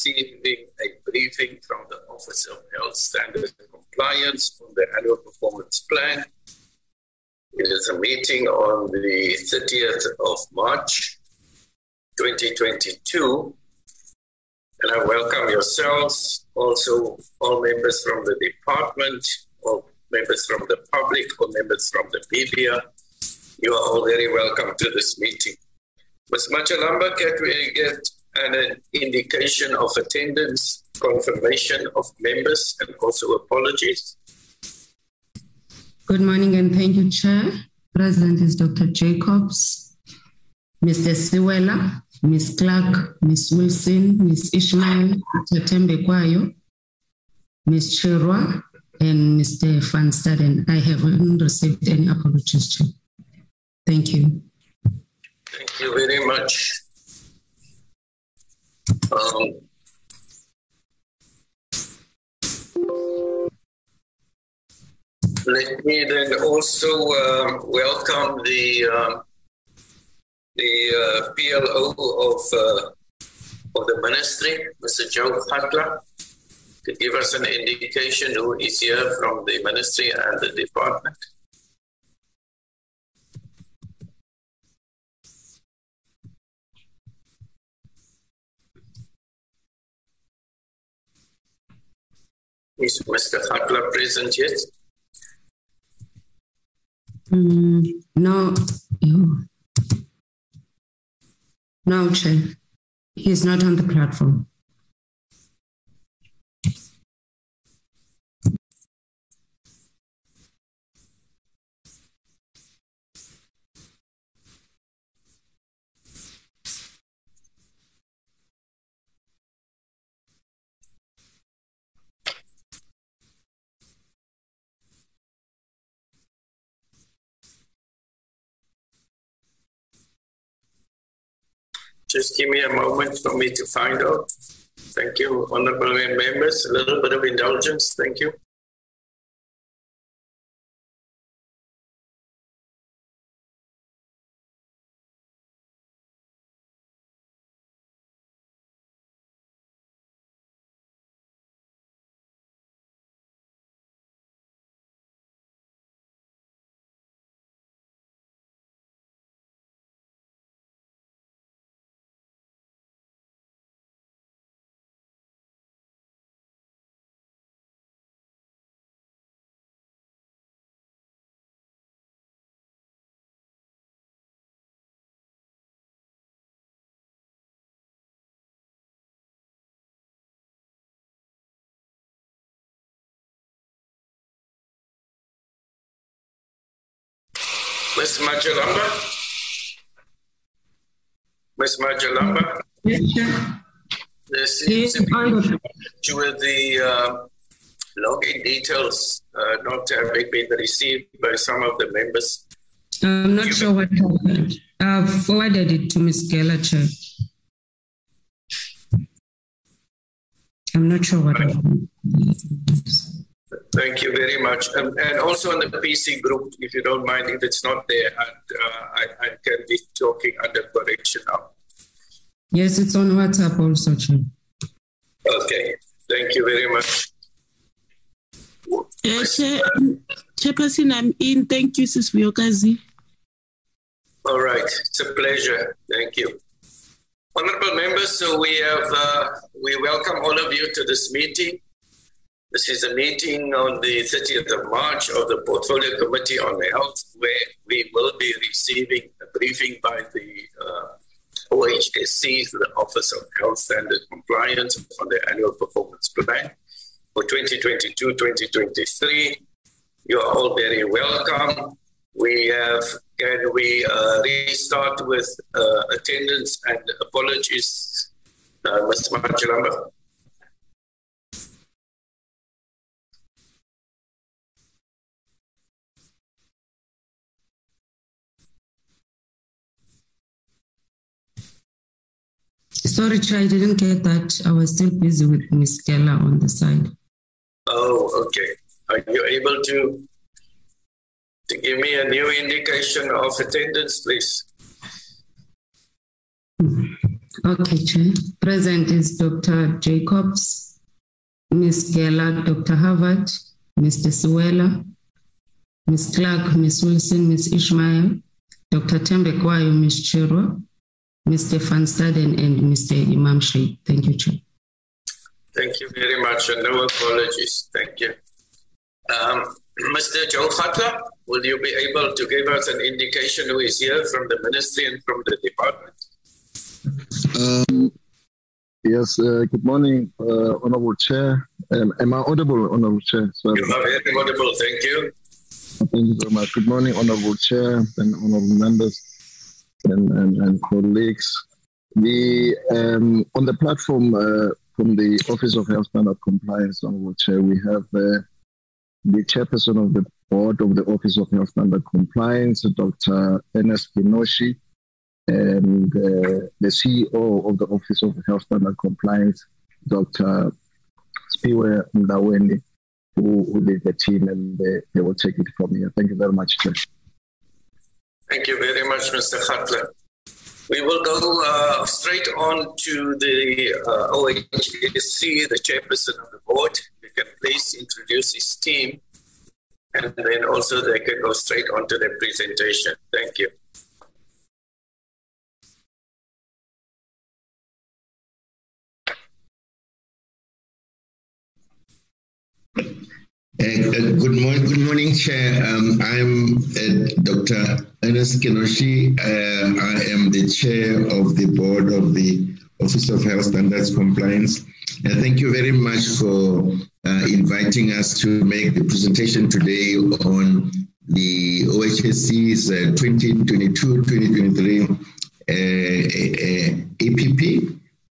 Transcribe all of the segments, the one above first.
receiving a briefing from the Office of Health Standards and Compliance on the annual performance plan. It is a meeting on the 30th of March 2022. And I welcome yourselves, also all members from the department, all members from the public, or members from the media. You are all very welcome to this meeting. Ms. Machalamba, can we get an indication of attendance, confirmation of members, and also apologies? Good morning and thank you, Chair. President is Dr. Jacobs, Mr. Siwela, Ms. Clark, Ms. Wilson, Ms. Ishmael, Mr. Thembekwayo, Ms. Chirwa, and Mr. Van Staden. I haven't received any apologies, Chair. Thank you. Thank you very much. Um, let me then also uh, welcome the um, the uh, PLO of uh, of the ministry, Mr. Joe Hatla, to give us an indication who is here from the ministry and the department. Is Mr. Hatla present yet? Mm, no, no, Chair. He's not on the platform. Just give me a moment for me to find out. Thank you, honorable members. A little bit of indulgence. Thank you. Ms. Majalamba? Ms. Majalamba? Yes, Chair. There seems to be with the uh, login details uh, not having been received by some of the members. I'm not sure what happened. I've forwarded it to Ms. Geller, I'm not sure what happened. Thank you very much. Um, and also on the PC group, if you don't mind, if it's not there, and, uh, I, I, can be talking under correction now. Yes, it's on WhatsApp also, Chair. Okay. Thank you very much. Uh, Chair, Chairperson, I'm in. Thank you, Sis Vyokazi. All right. It's a pleasure. Thank you. Honorable members, so we have uh, we welcome all of you to this meeting. This is a meeting on the 30th of March of the Portfolio Committee on Health, where we will be receiving a briefing by the uh, OHSC, the Office of Health Standard Compliance, on the annual performance plan for 2022 2023. You are all very welcome. We have, can we uh, restart with uh, attendance and apologies, uh, Mr. Machalamba? Sorry, Chair, I didn't get that. I was still busy with Ms. Geller on the side. Oh, okay. Are you able to to give me a new indication of attendance, please? Hmm. Okay, Chair. Present is Dr. Jacobs, Ms. Gela, Dr. Harvard, Mr. Siwela, Ms. Clark, Ms. Wilson, Ms. Ishmael, Dr. Thembekwayo, Ms. Chirwa, Mr. Van Staden, and Mr. Imam Sheikh. Thank you, Chair. Thank you very much, and no apologies. Thank you. Um, Mr. Joe Cutler, will you be able to give us an indication who is here from the ministry and from the department? Um, yes, uh, good morning, uh, Honorable Chair. Um, am I audible, Honorable Chair? Sorry. You are very audible, thank you. Thank you very much. Good morning, Honorable Chair and Honorable members and, and, and colleagues. The, um, on the platform uh, from the Office of Health Standard Compliance, Honorable Chair, we have uh, the chairperson of the board of the Office of Health Standard Compliance, Dr. Ernest Kenoshi, and uh, the CEO of the Office of Health Standard Compliance, Dr. Siphiwe Mndaweni, who, who lead the team, and they, they will take it from here. Thank you very much, Chair. Thank you very much, Mr. Hartler. We will go uh, straight on to the uh, OHSC, the chairperson of the board. You can please introduce his team, and then also they can go straight on to their presentation. Thank you. Uh, uh, good morning, good morning, Chair. Um, I'm uh, Dr. Ernest Kenoshi. Uh, I am the chair of the board of the Office of Health Standards Compliance. thank you very much for uh, inviting us to make the presentation today on the OHSC's 2022-2023 APP,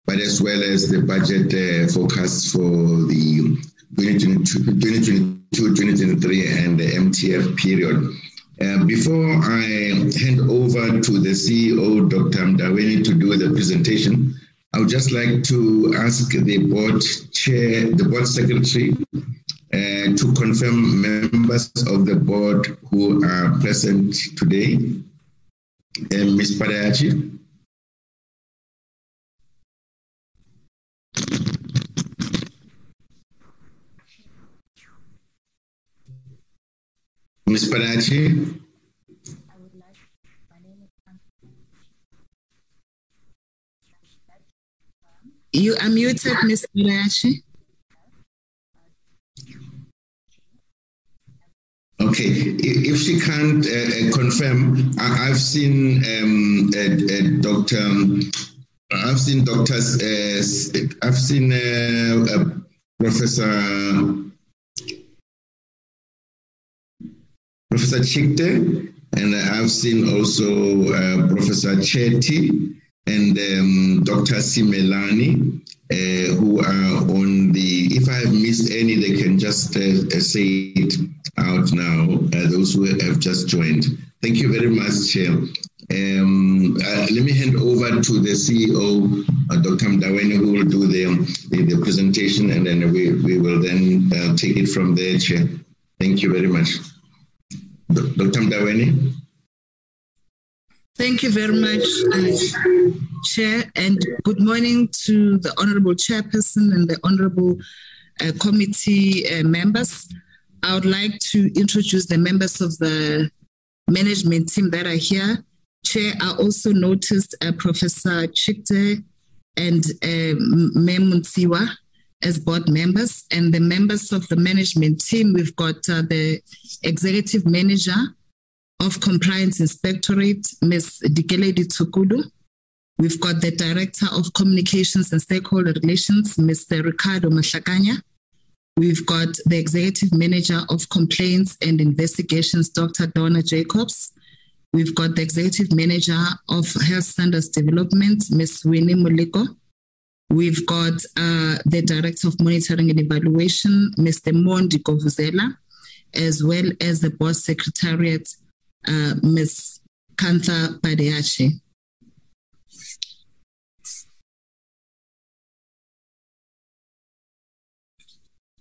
but as well as the budget forecast for the 2022 2023 and the MTF period. Uh, before I hand over to the CEO, Dr. Mndaweni, to do the presentation, I would just like to ask the board chair, the board secretary, uh, to confirm members of the board who are present today. Uh, Ms. Padayachee. Ms. Padachi? You are muted, Ms. Padachi. Okay, if she can't uh, uh confirm, I, have seen um, uh, uh, Doctor, um, I've seen doctors, uh, I've seen uh, Professor Professor Chikte, and I've seen also uh, Professor Chetty and um, Dr. Simelani, uh, who are on the, if I have missed any, they can just uh, uh say it out now, uh, those who have just joined. Thank you very much, Chair. Um, uh, let me hand over to the CEO, Dr. Mndaweni, who will do the, the, the, presentation, and then we, we will then take it from there, Chair. Thank you very much. Dr. Mndaweni. Thank you very much, uh, Chair, and good morning to the Honorable Chairperson and the Honorable uh, Committee uh, members. I would like to introduce the members of the management team that are here. Chair, I also noticed uh, Professor Chikte and uh, Memuntiwa as board members and the members of the management team. We've got uh, the executive manager of Compliance Inspectorate, Ms. Dikeledi Tsukulu. We've got the director of communications and stakeholder relations, Mr. Ricardo Mashakanya. We've got the executive manager of complaints and investigations, Dr. Donna Jacobs. We've got the executive manager of health standards development, Ms. Winnie Muliko. We've got uh, the Director of Monitoring and Evaluation, Mr. Mondi Govuzela, as well as the Board Secretariat, uh, Ms. Kantha Padayachee.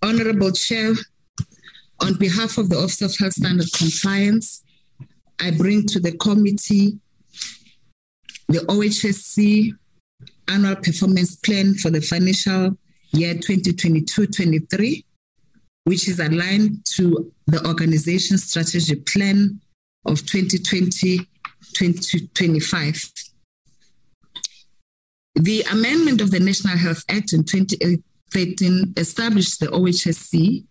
Honorable Chair, on behalf of the Office of Health Standard Compliance, I bring to the committee the OHSC annual performance plan for the financial year 2022-23, which is aligned to the organization's strategy plan of 2020-2025. The amendment of the National Health Act in 2013 established the OHSC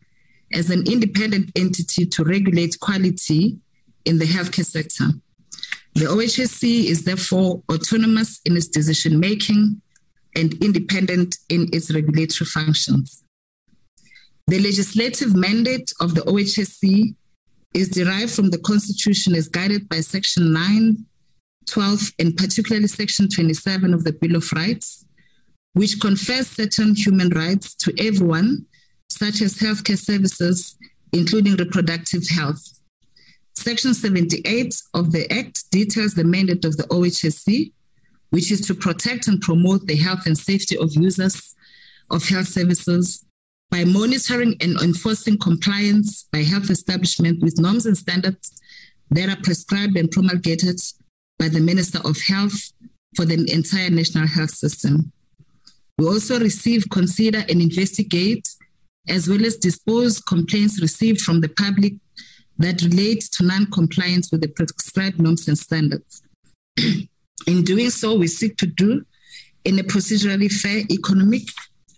as an independent entity to regulate quality in the healthcare sector. The OHSC is therefore autonomous in its decision making and independent in its regulatory functions. The legislative mandate of the OHSC is derived from the Constitution as guided by Section 9, 12, and particularly Section 27 of the Bill of Rights, which confers certain human rights to everyone, such as healthcare services, including reproductive health. Section 78 of the Act details the mandate of the OHSC, which is to protect and promote the health and safety of users of health services by monitoring and enforcing compliance by health establishment with norms and standards that are prescribed and promulgated by the Minister of Health for the entire national health system. We also receive, consider, and investigate, as well as dispose complaints received from the public that relate to non-compliance with the prescribed norms and standards. in doing so, we seek to do in a procedurally fair, economic,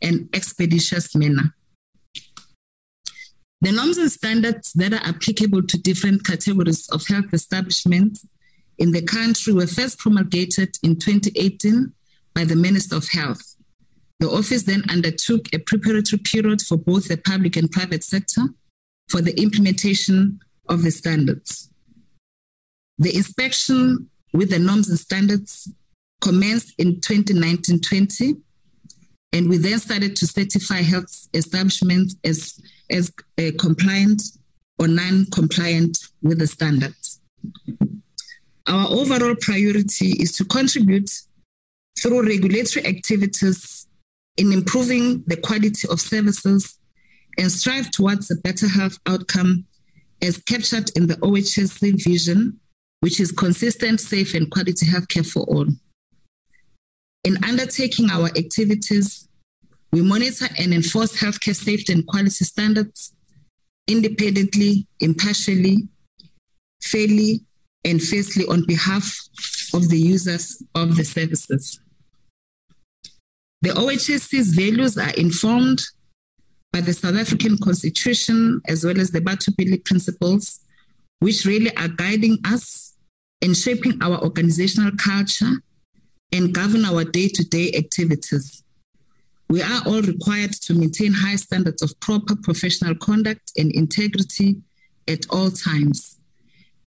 and expeditious manner. The norms and standards that are applicable to different categories of health establishments in the country were first promulgated in 2018 by the Minister of Health. The office then undertook a preparatory period for both the public and private sector for the implementation of the standards. The inspection with the norms and standards commenced in 2019-20, and we then started to certify health establishments as, as uh, compliant or non-compliant with the standards. Our overall priority is to contribute through regulatory activities in improving the quality of services and strive towards a better health outcome as captured in the OHSC vision, which is consistent, safe, and quality healthcare for all. In undertaking our activities, we monitor and enforce healthcare safety and quality standards independently, impartially, fairly, and fiercely on behalf of the users of the services. The OHSC's values are informed by the South African Constitution as well as the Batho Pele principles, which really are guiding us in shaping our organizational culture and govern our day to day activities. We are all required to maintain high standards of proper professional conduct and integrity at all times.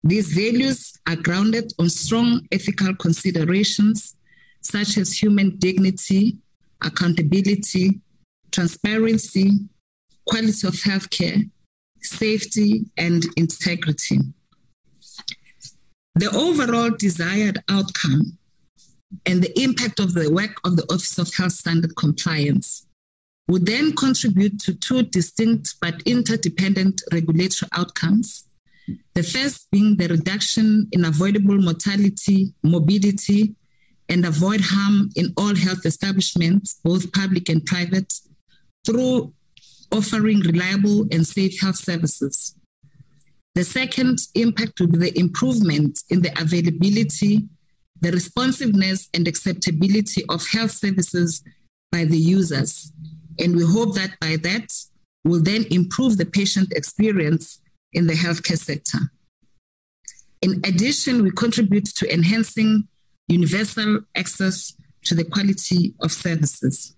These values are grounded on strong ethical considerations such as human dignity, accountability, transparency, quality of healthcare, safety, and integrity. The overall desired outcome and the impact of the work of the Office of Health Standard Compliance would then contribute to two distinct but interdependent regulatory outcomes. The first being the reduction in avoidable mortality, morbidity, and avoid harm in all health establishments, both public and private, through offering reliable and safe health services. The second impact will be the improvement in the availability, the responsiveness, and acceptability of health services by the users. And we hope that by that, will then improve the patient experience in the healthcare sector. In addition, we contribute to enhancing universal access to the quality of services.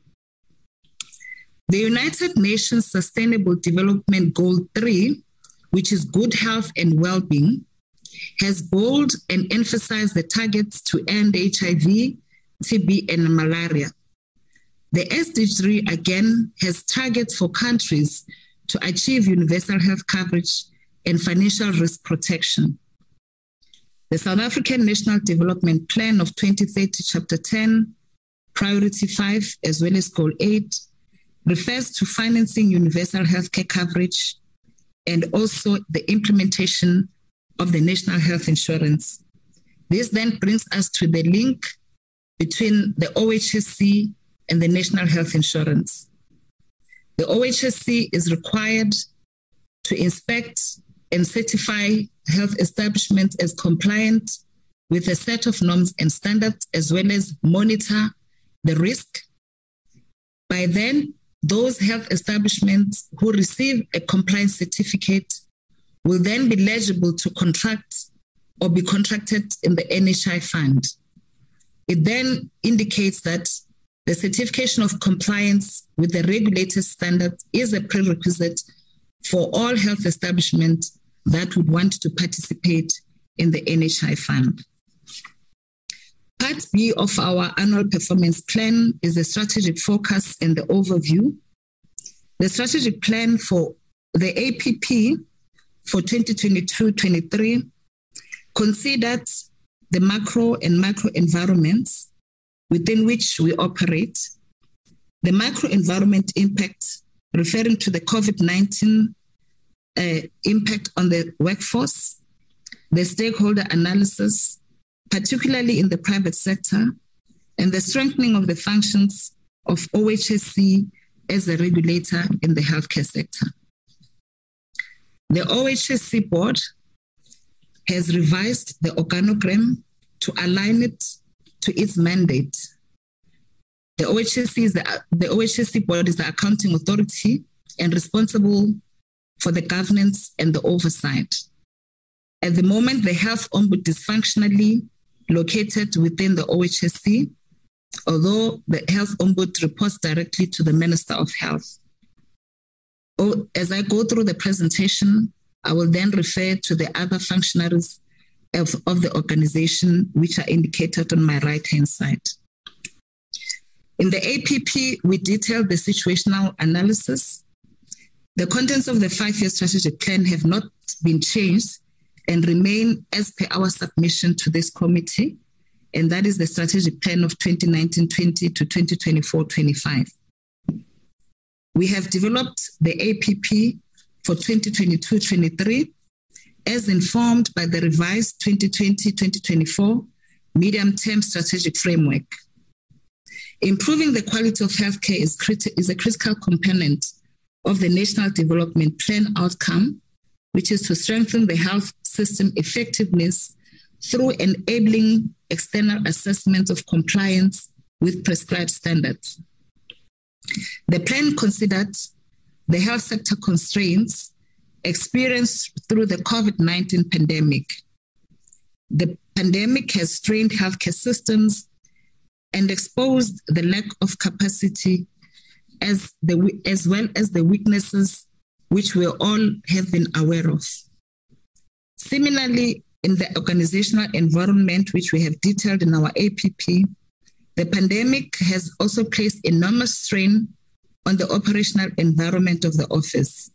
The United Nations Sustainable Development Goal 3, which is good health and well being, has bold and emphasized the targets to end HIV, TB, and malaria. The SDG three again has targets for countries to achieve universal health coverage and financial risk protection. The South African National Development Plan of 2030, Chapter 10, Priority 5, as well as Goal 8, refers to financing universal healthcare coverage and also the implementation of the national health insurance. This then brings us to the link between the OHSC and the National Health Insurance. The OHSC is required to inspect and certify health establishments as compliant with a set of norms and standards, as well as monitor the risk. By then, those health establishments who receive a compliance certificate will then be eligible to contract or be contracted in the NHI fund. It then indicates that the certification of compliance with the regulated standards is a prerequisite for all health establishments that would want to participate in the NHI fund. Part B of our annual performance plan is the strategic focus and the overview. The strategic plan for the APP for 2022-23 considered the macro and micro environments within which we operate, the macro environment impact referring to the COVID 19 uh, impact on the workforce, the stakeholder analysis, particularly in the private sector, and the strengthening of the functions of OHSC as a regulator in the healthcare sector. The OHSC board has revised the organogram to align it to its mandate. The OHSC is the, the OHSC board is the accounting authority and responsible for the governance and the oversight. At the moment, the health ombud is functionally located within the OHSC, although the health ombud reports directly to the Minister of Health. As I go through the presentation, I will then refer to the other functionaries of, of the organization, which are indicated on my right hand side. In the APP, we detail the situational analysis. The contents of the five year strategic plan have not been changed and remain as per our submission to this committee, and that is the strategic plan of 2019 20 to 2024 25. We have developed the APP for 2022 23 as informed by the revised 2020-2024 medium-term strategic framework. Improving the quality of healthcare is, is a critical component of the National Development Plan outcome, which is to strengthen the health system effectiveness through enabling external assessment of compliance with prescribed standards. The plan considered the health sector constraints experienced through the COVID 19 pandemic. The pandemic has strained healthcare systems and exposed the lack of capacity as, the, as well as the weaknesses which we all have been aware of. Similarly, in the organizational environment, which we have detailed in our APP, the pandemic has also placed enormous strain on the operational environment of the office.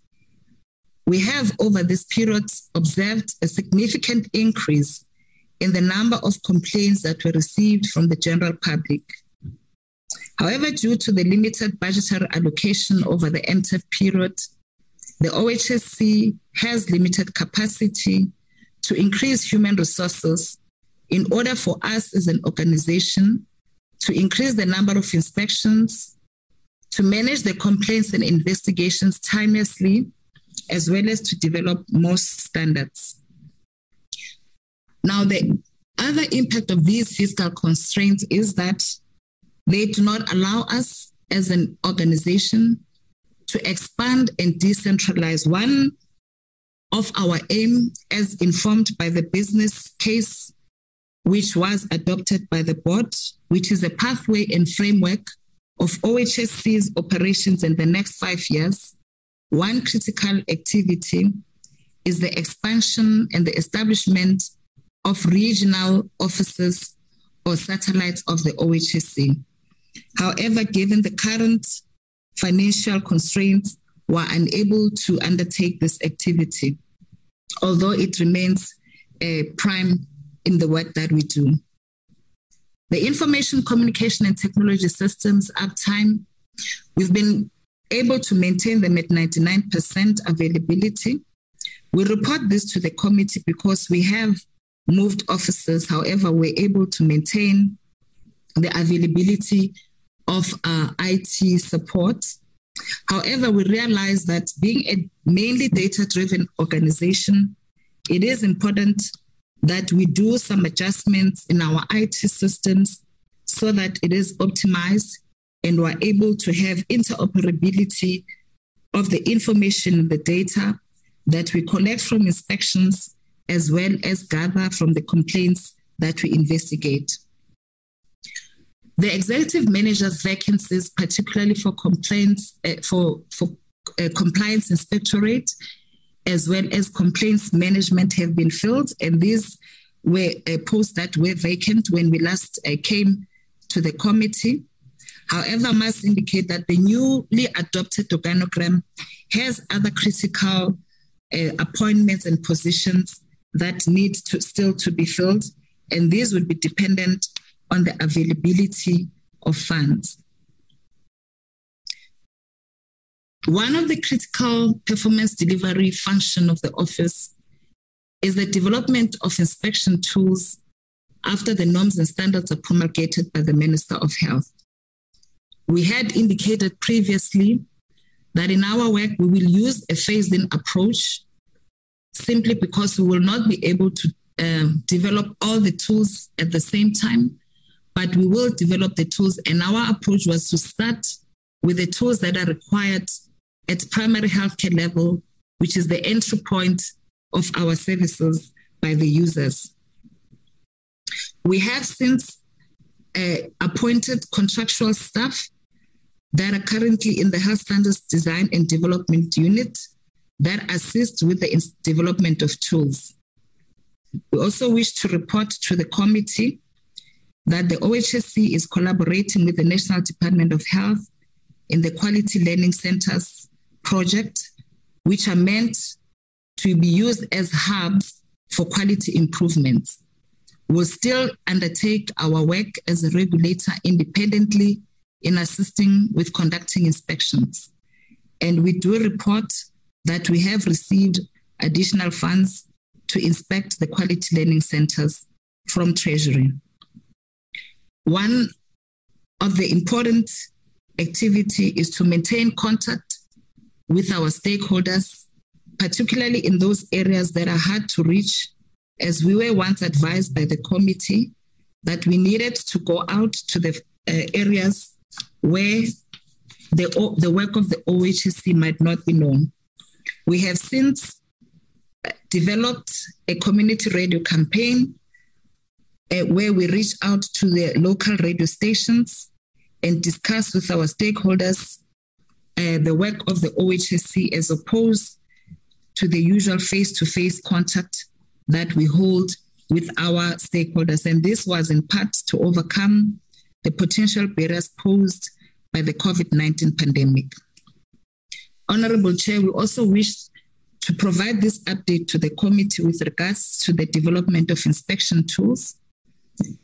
We have, over this period, observed a significant increase in the number of complaints that were received from the general public. However, due to the limited budgetary allocation over the MTEF period, the OHSC has limited capacity to increase human resources in order for us as an organization to increase the number of inspections, to manage the complaints and investigations timelessly, as well as to develop most standards. Now, the other impact of these fiscal constraints is that they do not allow us as an organization to expand and decentralize. One of our aim, as informed by the business case, which was adopted by the board, which is a pathway and framework of OHSC's operations in the next five years, one critical activity is the expansion and the establishment of regional offices or satellites of the OHSC. However, given the current financial constraints, were unable to undertake this activity, although it remains a prime in the work that we do. The information communication and technology systems uptime, we've been able to maintain them at 99% availability. We report this to the committee because we have moved offices. However, we're able to maintain the availability of uh, IT support. However, we realize that being a mainly data driven organization, it is important that we do some adjustments in our IT systems so that it is optimized and we're able to have interoperability of the information, the data that we collect from inspections, as well as gather from the complaints that we investigate. The executive manager's vacancies, particularly for complaints uh, for for uh, compliance inspectorate, as well as complaints management, have been filled, and these were uh, posts that were vacant when we last came to the committee. However, I must indicate that the newly adopted organogram has other critical appointments and positions that need to still to be filled, and these would be dependent on the availability of funds. One of the critical performance delivery function of the office is the development of inspection tools after the norms and standards are promulgated by the Minister of Health. We had indicated previously that in our work, we will use a phased in approach simply because we will not be able to uh, develop all the tools at the same time, but we will develop the tools. And our approach was to start with the tools that are required at primary healthcare level, which is the entry point of our services by the users. We have since uh, appointed contractual staff that are currently in the Health Standards Design and Development Unit that assist with the development of tools. We also wish to report to the committee that the OHSC is collaborating with the National Department of Health in the Quality Learning Centers project, which are meant to be used as hubs for quality improvements. We'll still undertake our work as a regulator independently in assisting with conducting inspections. And we do report that we have received additional funds to inspect the quality learning centers from Treasury. One of the important activity is to maintain contact with our stakeholders, particularly in those areas that are hard to reach, as we were once advised by the committee that we needed to go out to the uh, areas where the, the work of the OHSC might not be known. We have since developed a community radio campaign uh, where we reach out to the local radio stations and discuss with our stakeholders uh, the work of the OHSC as opposed to the usual face to face contact that we hold with our stakeholders. And this was in part to overcome the potential barriers posed by the COVID 19 pandemic. Honorable Chair, we also wish to provide this update to the committee with regards to the development of inspection tools.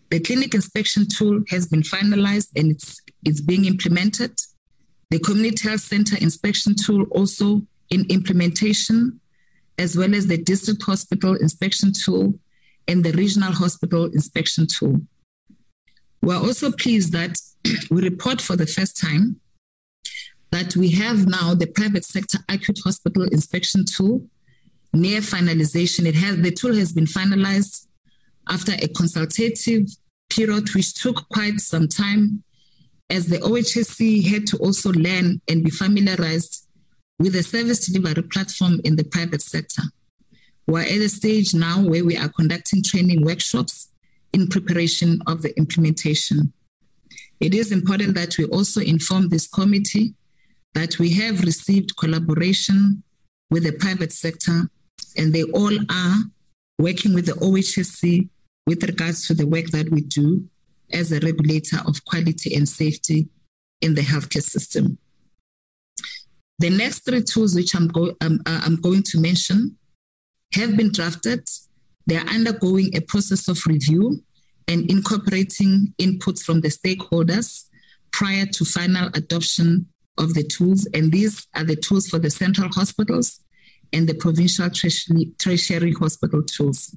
The clinic inspection tool has been finalized and it's, it's being implemented. The community health center inspection tool also in implementation, as well as the district hospital inspection tool and the regional hospital inspection tool. We're also pleased that we report for the first time that we have now the private sector acute hospital inspection tool near finalization. It has the tool has been finalized after a consultative period which took quite some time as the OHSC had to also learn and be familiarized with the service delivery platform in the private sector. We're at a stage now where we are conducting training workshops in preparation of the implementation. It is important that we also inform this committee that we have received collaboration with the private sector and they all are working with the OHSC with regards to the work that we do as a regulator of quality and safety in the healthcare system. The next three tools, which I'm, go- um, uh, I'm going to mention, have been drafted. They are undergoing a process of review and incorporating inputs from the stakeholders prior to final adoption of the tools. And these are the tools for the central hospitals and the provincial tertiary hospital tools.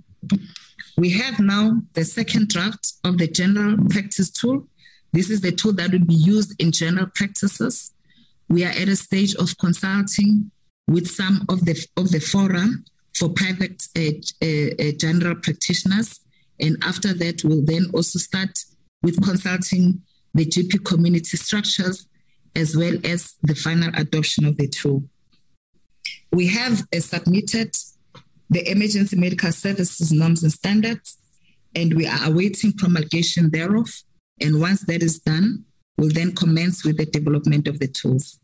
We have now the second draft of the general practice tool, This is the tool that will be used in general practices. We are at a stage of consulting with some of the of the fora for private uh, uh, uh, general practitioners, and after that, we'll then also start with consulting the GP community structures as well as the final adoption of the tool. We have uh, submitted the emergency medical services norms and standards, and we are awaiting promulgation thereof. And once that is done, we'll then commence with the development of the tools.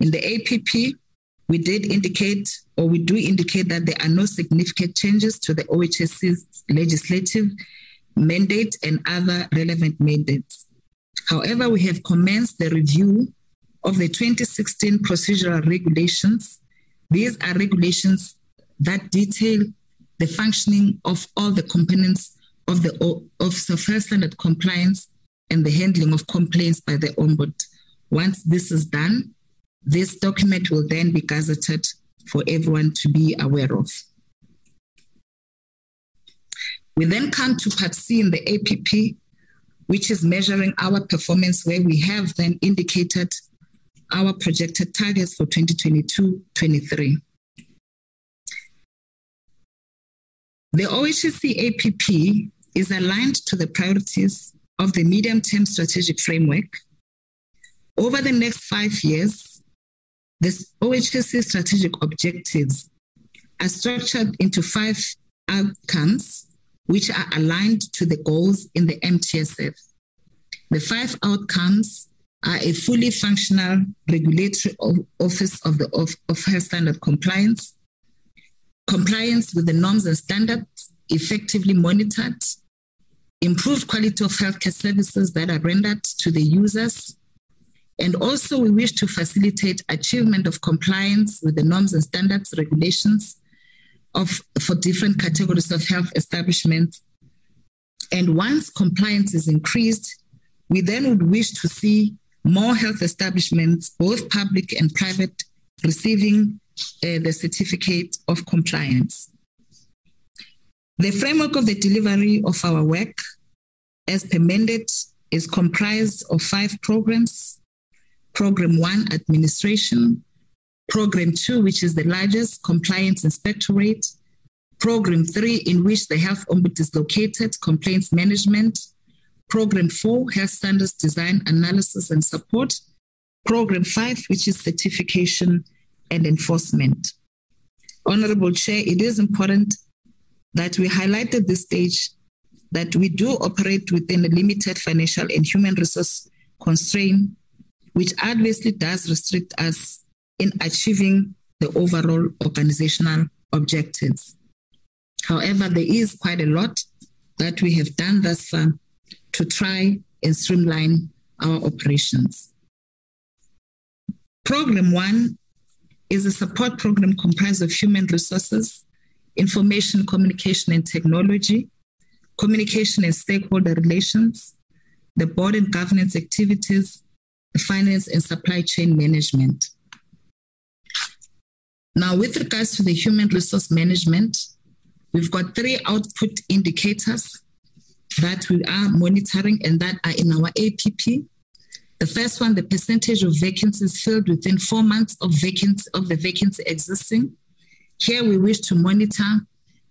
In the APP, we did indicate, or we do indicate that there are no significant changes to the OHSC's legislative mandate and other relevant mandates. However, we have commenced the review of the 2016 procedural regulations. These are regulations that detail the functioning of all the components of the of Health Standard Compliance and the handling of complaints by the Ombud. Once this is done, this document will then be gazetted for everyone to be aware of. We then come to part C in the APP, which is measuring our performance, where we have then indicated our projected targets for 2022 23. The OHSC APP is aligned to the priorities of the medium term strategic framework. Over the next five years, the OHSC strategic objectives are structured into five outcomes, which are aligned to the goals in the MTSF. The five outcomes are a fully functional regulatory office of the of, of health standard compliance, compliance with the norms and standards effectively monitored, improved quality of healthcare services that are rendered to the users, and also we wish to facilitate achievement of compliance with the norms and standards regulations of, for different categories of health establishments. And once compliance is increased, we then would wish to see more health establishments, both public and private, receiving uh, the certificate of compliance. The framework of the delivery of our work, as per mandate, is comprised of five programs. Program one, administration. Program two, which is the largest, compliance inspectorate. Program three, in which the health ombud is located, complaints management. Program four, health standards design, analysis, and support. Program five, which is certification and enforcement. Honorable Chair, it is important that we highlight at this stage that we do operate within a limited financial and human resource constraint, which obviously does restrict us in achieving the overall organizational objectives. However, there is quite a lot that we have done thus far to try and streamline our operations. Program one is a support program comprised of human resources, information, communication, and technology, communication and stakeholder relations, the board and governance activities, the finance and supply chain management. Now, with regards to the human resource management, we've got three output indicators that we are monitoring and that are in our APP. The first one, the percentage of vacancies filled within four months of of the vacancy existing. Here we wish to monitor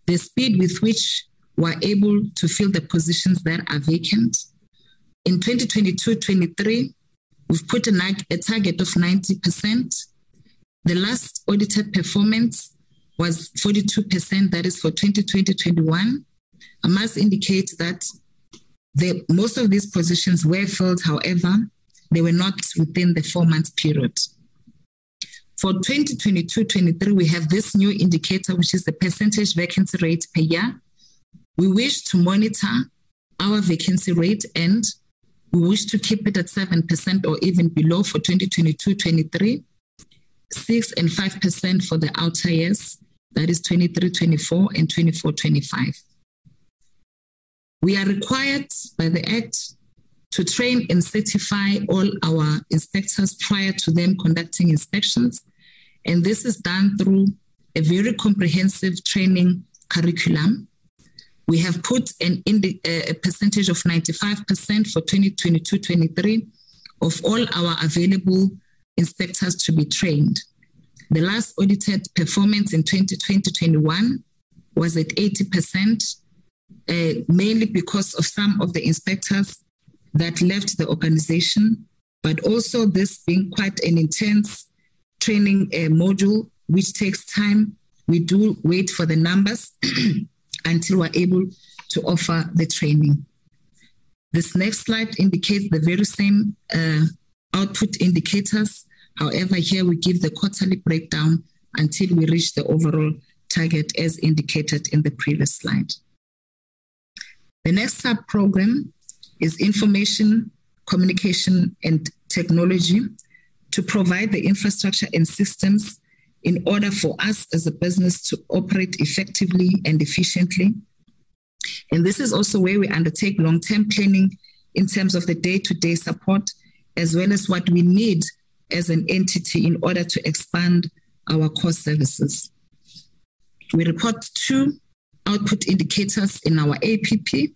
the speed with which we're able to fill the positions that are vacant. In 2022-23, we've put a, a target of 90%. The last audited performance was 42%, that is for 2020-21. I must indicate that the, most of these positions were filled, however, they were not within the four month period. For 2022 23, we have this new indicator, which is the percentage vacancy rate per year. We wish to monitor our vacancy rate and we wish to keep it at 7% or even below for 2022 23, 6 and 5% for the outer years, that is 23 24 and 24 25. We are required by the Act to train and certify all our inspectors prior to them conducting inspections. And this is done through a very comprehensive training curriculum. We have put an indi- a percentage of 95% for 2022-23 of all our available inspectors to be trained. The last audited performance in 2020-21 was at 80%, uh, mainly because of some of the inspectors that left the organization, but also this being quite an intense training uh, module, which takes time. We do wait for the numbers until we're able to offer the training. This next slide indicates the very same uh, output indicators. However, here we give the quarterly breakdown until we reach the overall target as indicated in the previous slide. The next sub program is information, communication, and technology to provide the infrastructure and systems in order for us as a business to operate effectively and efficiently. And this is also where we undertake long term planning in terms of the day to day support, as well as what we need as an entity in order to expand our core services. We report two output indicators in our APP.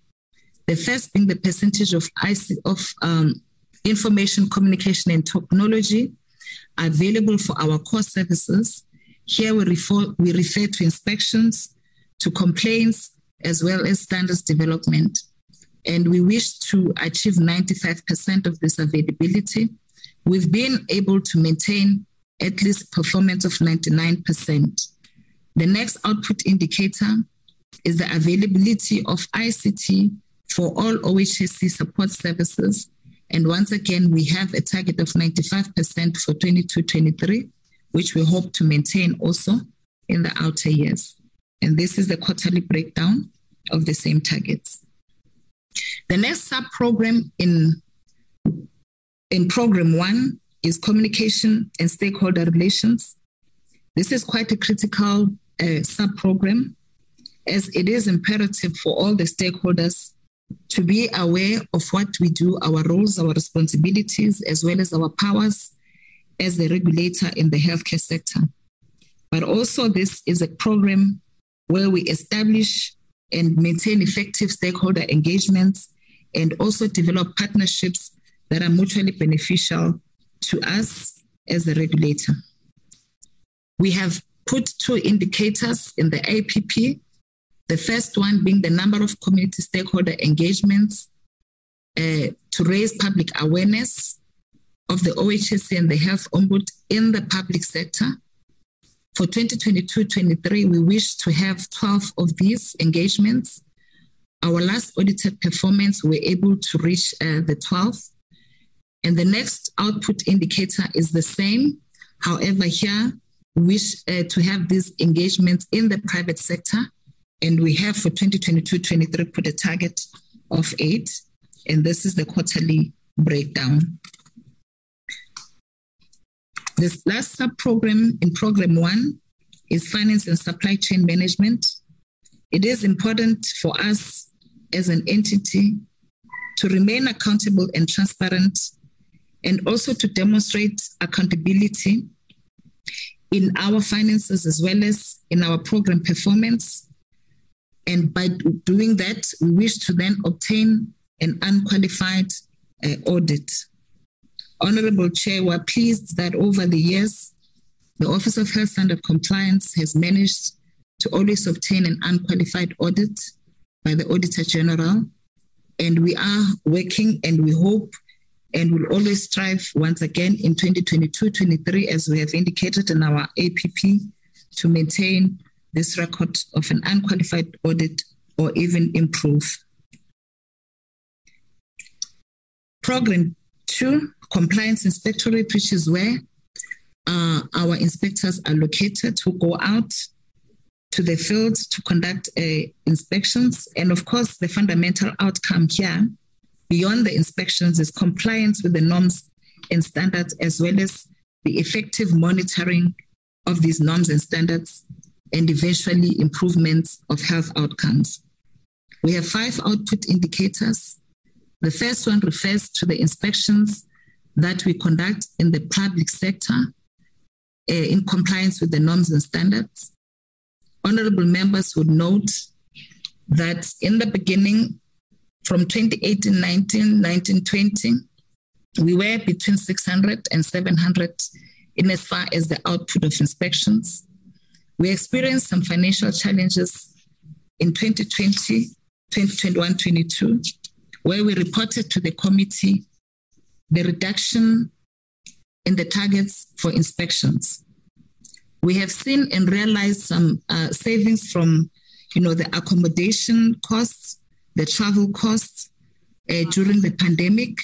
The first being the percentage of, IC, of um, information, communication, and technology available for our core services. Here we refer, we refer to inspections, to complaints, as well as standards development. And we wish to achieve 95% of this availability. We've been able to maintain at least performance of 99%. The next output indicator is the availability of ICT for all OHSC support services and once again, we have a target of 95% for 22 23, which we hope to maintain also in the outer years. And this is the quarterly breakdown of the same targets. The next sub program in, in program one is communication and stakeholder relations. This is quite a critical uh, sub program as it is imperative for all the stakeholders to be aware of what we do, our roles, our responsibilities, as well as our powers as the regulator in the healthcare sector. But also, this is a program where we establish and maintain effective stakeholder engagements and also develop partnerships that are mutually beneficial to us as the regulator. We have put two indicators in the APP the first one being the number of community stakeholder engagements uh, to raise public awareness of the OHSC and the health ombud in the public sector. For 2022-23, we wish to have 12 of these engagements. Our last audited performance, we were able to reach uh, the 12. And the next output indicator is the same. However, here, we wish uh, to have these engagements in the private sector and we have for 2022-23 put a target of eight, and this is the quarterly breakdown. This last sub-program in program one is finance and supply chain management. It is important for us as an entity to remain accountable and transparent and also to demonstrate accountability in our finances as well as in our program performance and by doing that, we wish to then obtain an unqualified uh, audit. Honorable Chair, we're pleased that over the years, the Office of Health Standard Compliance has managed to always obtain an unqualified audit by the Auditor General. And we are working and we hope and will always strive once again in 2022 23, as we have indicated in our APP, to maintain this record of an unqualified audit or even improve. Program two, compliance inspectorate, which is where uh, our inspectors are located who go out to the field to conduct uh, inspections. And of course, the fundamental outcome here, beyond the inspections, is compliance with the norms and standards, as well as the effective monitoring of these norms and standards and eventually improvements of health outcomes. We have five output indicators. The first one refers to the inspections that we conduct in the public sector uh, in compliance with the norms and standards. Honorable members would note that in the beginning, from 2018 19, 19 20, we were between 600 and 700 in as far as the output of inspections. We experienced some financial challenges in 2020, 2021 22, where we reported to the committee the reduction in the targets for inspections. We have seen and realized some uh, savings from, you know, the accommodation costs, the travel costs uh, during the pandemic,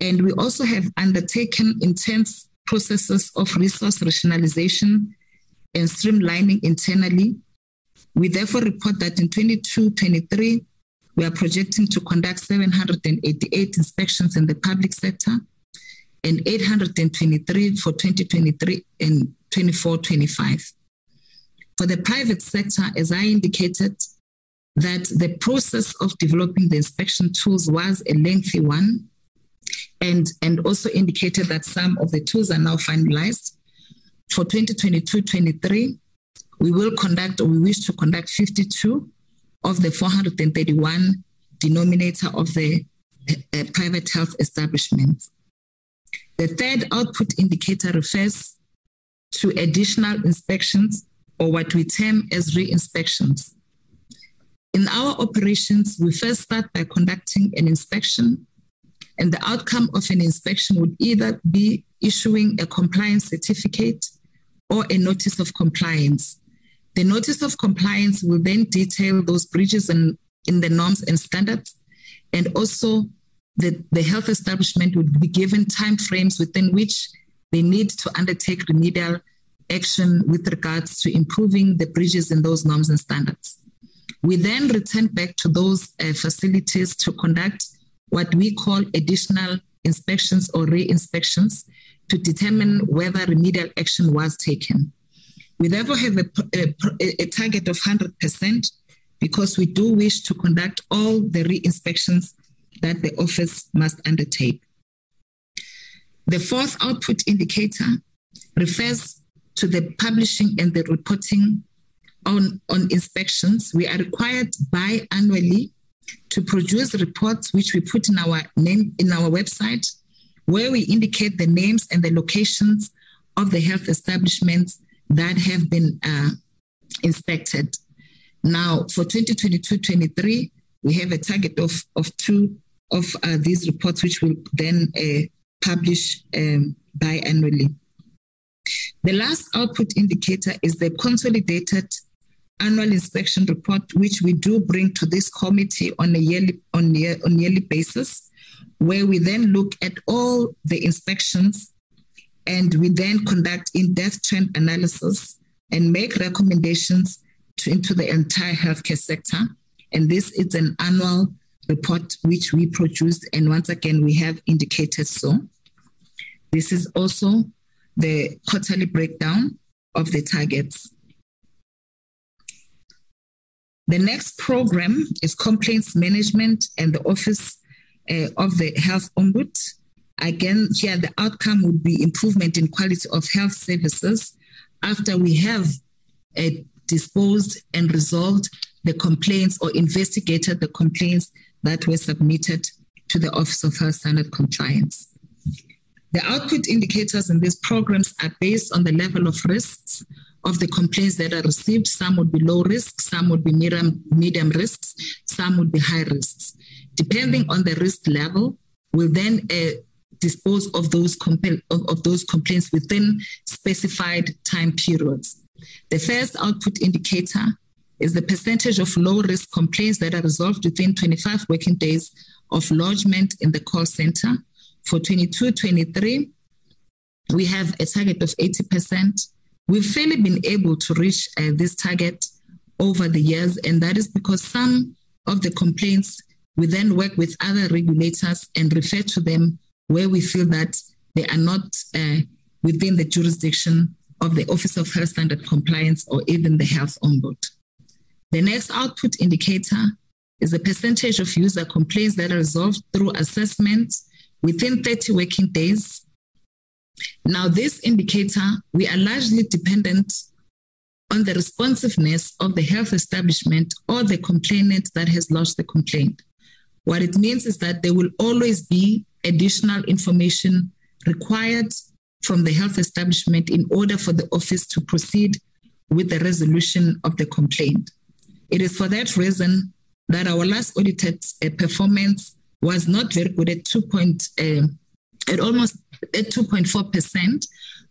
and we also have undertaken intense processes of resource rationalization and streamlining internally. We therefore report that in 22 23, we are projecting to conduct 788 inspections in the public sector and 823 for 2023 and 24 25. For the private sector, as I indicated, that the process of developing the inspection tools was a lengthy one and, and also indicated that some of the tools are now finalized. For 2022-23, we will conduct or we wish to conduct 52 of the 431 denominator of the uh, private health establishments. The third output indicator refers to additional inspections or what we term as re-inspections. In our operations, we first start by conducting an inspection and the outcome of an inspection would either be issuing a compliance certificate or a notice of compliance. The notice of compliance will then detail those breaches in, in the norms and standards, and also the, the health establishment would be given timeframes within which they need to undertake remedial action with regards to improving the breaches in those norms and standards. We then return back to those uh, facilities to conduct what we call additional inspections or re-inspections to determine whether remedial action was taken. We therefore have a, a, a target of 100% because we do wish to conduct all the re-inspections that the office must undertake. The fourth output indicator refers to the publishing and the reporting on, on inspections. We are required biannually to produce reports which we put in our name in our website where we indicate the names and the locations of the health establishments that have been uh, inspected. Now, for 2022-23, we have a target of, of two of uh, these reports, which will then uh, publish um, biannually. The last output indicator is the consolidated annual inspection report, which we do bring to this committee on a yearly on year, on yearly basis, where we then look at all the inspections and we then conduct in-depth trend analysis and make recommendations to, into the entire healthcare sector. And this is an annual report which we produced, and once again we have indicated so. This is also the quarterly breakdown of the targets. The next program is complaints management and the Office uh, of the Health Ombud. Again, here the outcome would be improvement in quality of health services after we have uh, disposed and resolved the complaints or investigated the complaints that were submitted to the Office of Health Standard Compliance. The output indicators in these programs are based on the level of risks of the complaints that are received. Some would be low risk, some would be medium, medium risks, some would be high risks. Depending on the risk level, we'll then uh, dispose of those, compl- of, of those complaints within specified time periods. The first output indicator is the percentage of low risk complaints that are resolved within 25 working days of lodgement in the call center. For 22 23, we have a target of 80%. We've fairly been able to reach uh, this target over the years, and that is because some of the complaints we then work with other regulators and refer to them where we feel that they are not uh, within the jurisdiction of the Office of Health Standard Compliance or even the Health Ombud. The next output indicator is the percentage of user complaints that are resolved through assessment within 30 working days now, this indicator, we are largely dependent on the responsiveness of the health establishment or the complainant that has lodged the complaint. What it means is that there will always be additional information required from the health establishment in order for the office to proceed with the resolution of the complaint. It is for that reason that our last audited uh, performance was not very good at 2. Point, uh, at almost at 2.4 percent.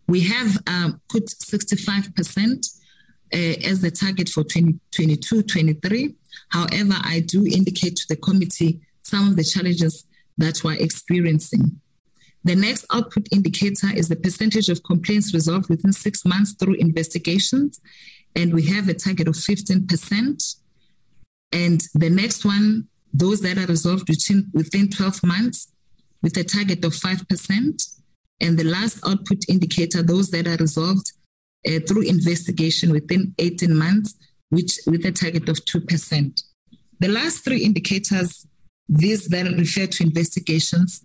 We have uh, put 65% uh, as the target for 2022 23. However, I do indicate to the committee some of the challenges that we're experiencing. The next output indicator is the percentage of complaints resolved within six months through investigations, and we have a target of 15%. And the next one, those that are resolved within, within 12 months, with a target of 5%. And the last output indicator, those that are resolved uh, through investigation within 18 months, which with a target of 2%. The last three indicators, these that refer to investigations,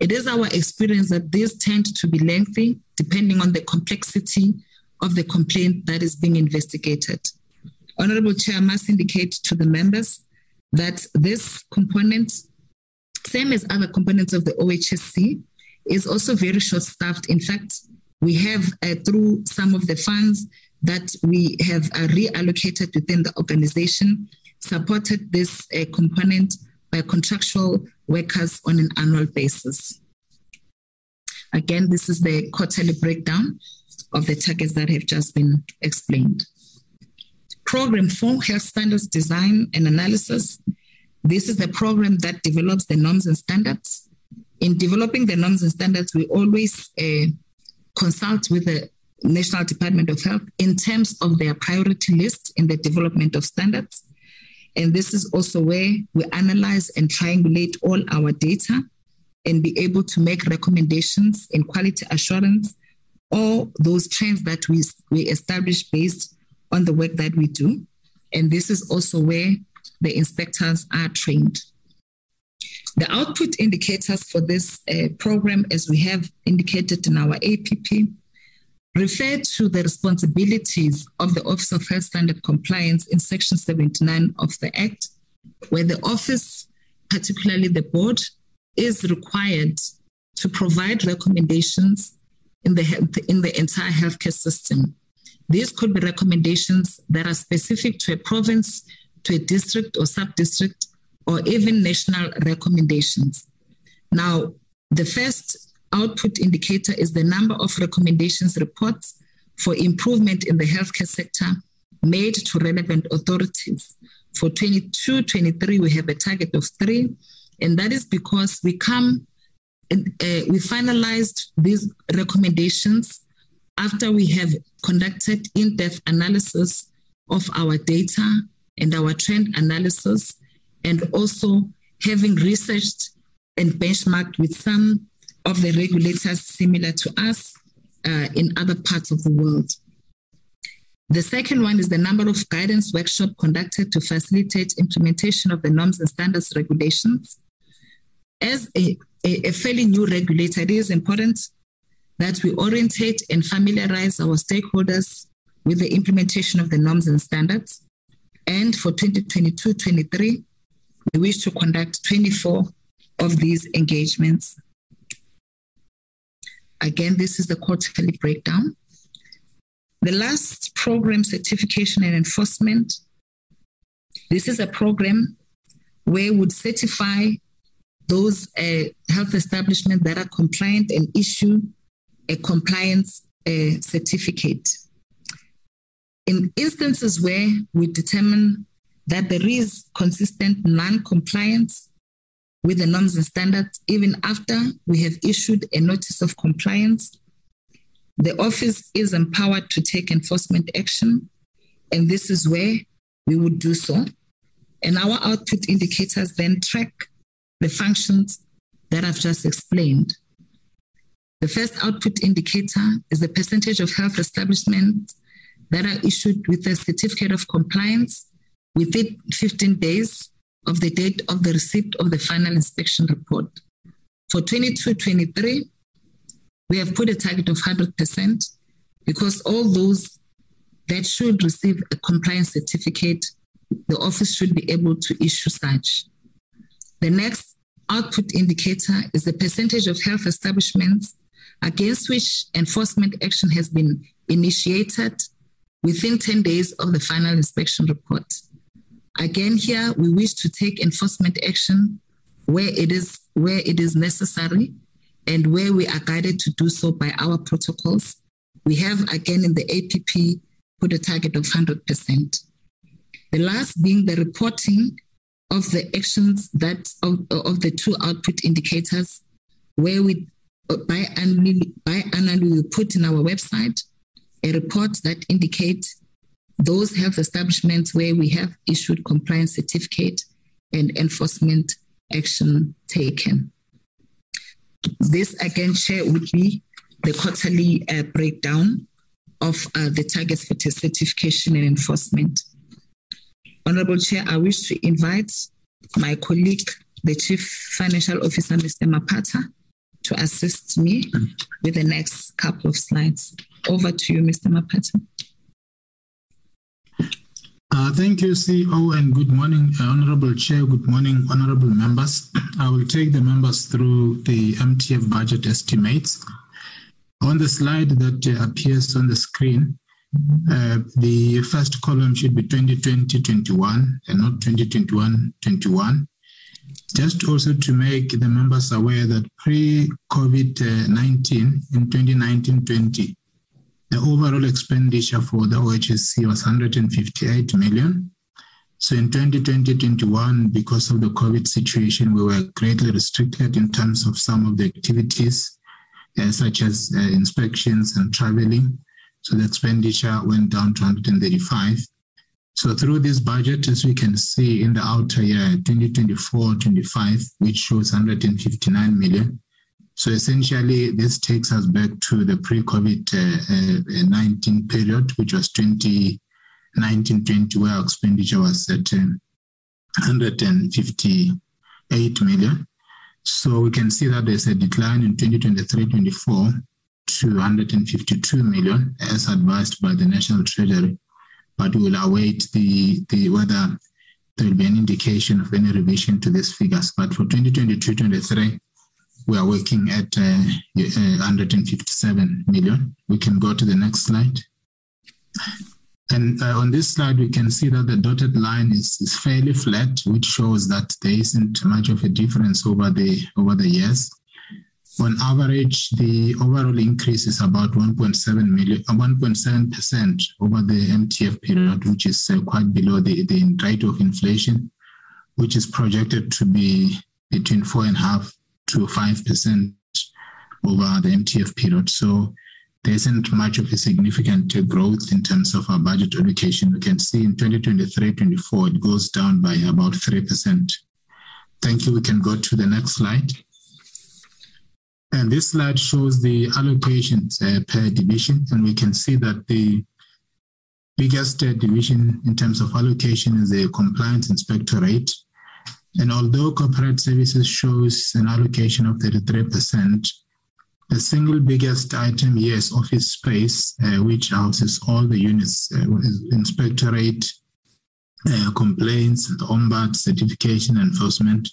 it is our experience that these tend to be lengthy depending on the complexity of the complaint that is being investigated. Honorable Chair, I must indicate to the members that this component, same as other components of the OHSC, is also very short staffed. In fact, we have, uh, through some of the funds that we have uh, reallocated within the organization, supported this uh, component by contractual workers on an annual basis. Again, this is the quarterly breakdown of the targets that have just been explained. Program 4, Health Standards Design and Analysis. This is the program that develops the norms and standards. In developing the norms and standards, we always uh, consult with the National Department of Health in terms of their priority list in the development of standards. And this is also where we analyze and triangulate all our data and be able to make recommendations in quality assurance or those trends that we, we establish based on the work that we do. And this is also where the inspectors are trained. The output indicators for this uh, program, as we have indicated in our APP, refer to the responsibilities of the Office of Health Standard Compliance in Section 79 of the Act, where the office, particularly the board, is required to provide recommendations in the, in the entire healthcare system. These could be recommendations that are specific to a province, to a district or sub-district, or even national recommendations. Now, the first output indicator is the number of recommendations reports for improvement in the healthcare sector made to relevant authorities. For 22 23, we have a target of three, and that is because we come, uh, we finalized these recommendations after we have conducted in depth analysis of our data and our trend analysis, and also having researched and benchmarked with some of the regulators similar to us uh, in other parts of the world. The second one is the number of guidance workshops conducted to facilitate implementation of the norms and standards regulations. As a, a, a fairly new regulator, it is important that we orientate and familiarize our stakeholders with the implementation of the norms and standards. And for 2022 23, we wish to conduct 24 of these engagements. Again, this is the quarterly breakdown. The last program, certification and enforcement. This is a program where we would certify those uh, health establishments that are compliant and issue a compliance uh, certificate. In instances where we determine that there is consistent non compliance with the norms and standards, even after we have issued a notice of compliance. The office is empowered to take enforcement action, and this is where we would do so. And our output indicators then track the functions that I've just explained. The first output indicator is the percentage of health establishments that are issued with a certificate of compliance within 15 days of the date of the receipt of the final inspection report. For 22 23, we have put a target of 100% because all those that should receive a compliance certificate, the office should be able to issue such. The next output indicator is the percentage of health establishments against which enforcement action has been initiated within 10 days of the final inspection report. Again, here we wish to take enforcement action where it is where it is necessary and where we are guided to do so by our protocols. We have again in the APP put a target of 100%. The last being the reporting of the actions that of, of the two output indicators, where we biannually, biannually we put in our website a report that indicates those health establishments where we have issued compliance certificate and enforcement action taken. This again, Chair, would be the quarterly uh, breakdown of uh, the targets for certification and enforcement. Honorable Chair, I wish to invite my colleague, the Chief Financial Officer, Mr. Mapata, to assist me with the next couple of slides. Over to you, Mr. Mapata. Uh, thank you, CEO, and good morning, uh, Honorable Chair. Good morning, Honorable members. I will take the members through the MTEF budget estimates. On the slide that uh, appears on the screen, uh, the first column should be 2020-21 and not 2021-21. Just also to make the members aware that pre-COVID-19 in 2019-20, the overall expenditure for the OHSC was 158 million. So in 2020-21, because of the COVID situation, we were greatly restricted in terms of some of the activities, uh, such as uh, inspections and traveling. So the expenditure went down to 135. So through this budget, as we can see in the outer year, 2024-25, which shows 159 million, so essentially, this takes us back to the pre-COVID-19 uh, uh, period, which was 2019-20, where expenditure was at uh, 158 million. So we can see that there's a decline in 2023-24 to 152 million, as advised by the National Treasury. But we will await the, the whether there will be an indication of any revision to these figures. But for 2022-23, we are working at uh, uh, 157 million. We can go to the next slide. And uh, on this slide, we can see that the dotted line is, is fairly flat, which shows that there isn't much of a difference over the over the years. On average, the overall increase is about 1.7 million, 1.7 percent over the MTEF period, which is uh, quite below the, the rate of inflation, which is projected to be between four and a half to 5% over the MTEF period. So there isn't much of a significant growth in terms of our budget allocation. We can see in 2023-24, it goes down by about 3%. Thank you. We can go to the next slide. And this slide shows the allocations uh, per division, and we can see that the biggest uh, division in terms of allocation is the compliance inspectorate, and although corporate services shows an allocation of 33%, the single biggest item here is office space, uh, which houses all the units, uh, inspectorate, uh, complaints, the ombud, certification, enforcement.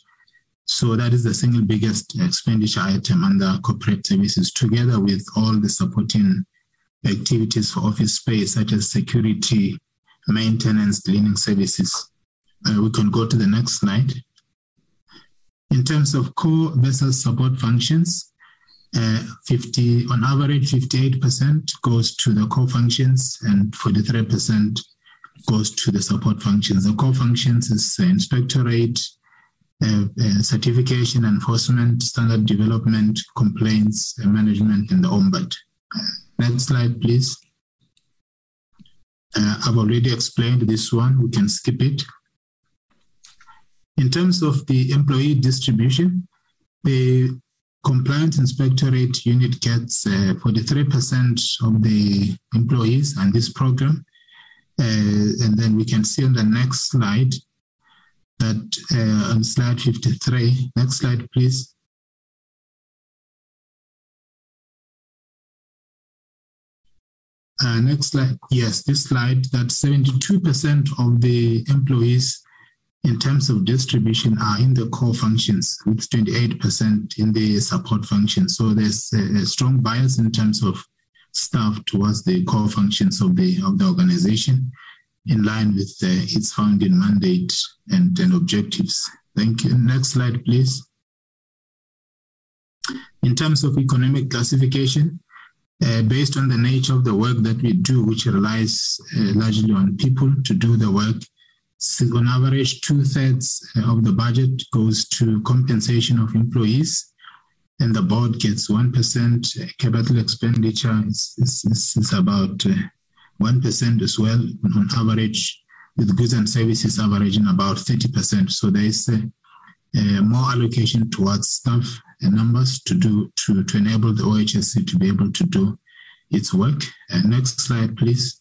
So that is the single biggest expenditure item under corporate services, together with all the supporting activities for office space, such as security, maintenance, cleaning services. Uh, we can go to the next slide. In terms of core versus support functions, uh, 50 on average, 58% goes to the core functions and 43% goes to the support functions. The core functions is uh, inspectorate, uh, uh, certification, enforcement, standard development, complaints, management, and the ombud. Next slide, please. Uh, I've already explained this one. We can skip it. In terms of the employee distribution, the compliance inspectorate unit gets uh, 43% of the employees on this program. Uh, and then we can see on the next slide that uh, on slide 53, next slide, please. Uh, next slide. Yes, this slide that 72% of the employees in terms of distribution are in the core functions with 28% in the support functions. So there's a, a strong bias in terms of staff towards the core functions of the of the organization in line with its founding mandate and, and objectives. Thank you. Next slide, please. In terms of economic classification, uh, based on the nature of the work that we do, which relies uh, largely on people to do the work, so on average, two thirds of the budget goes to compensation of employees, and the board gets 1%. Capital expenditure is, is, is about uh, 1% as well on average, with goods and services averaging about 30%. So there is a, a more allocation towards staff and numbers to do to, to enable the OHSC to be able to do its work. Uh, next slide, please.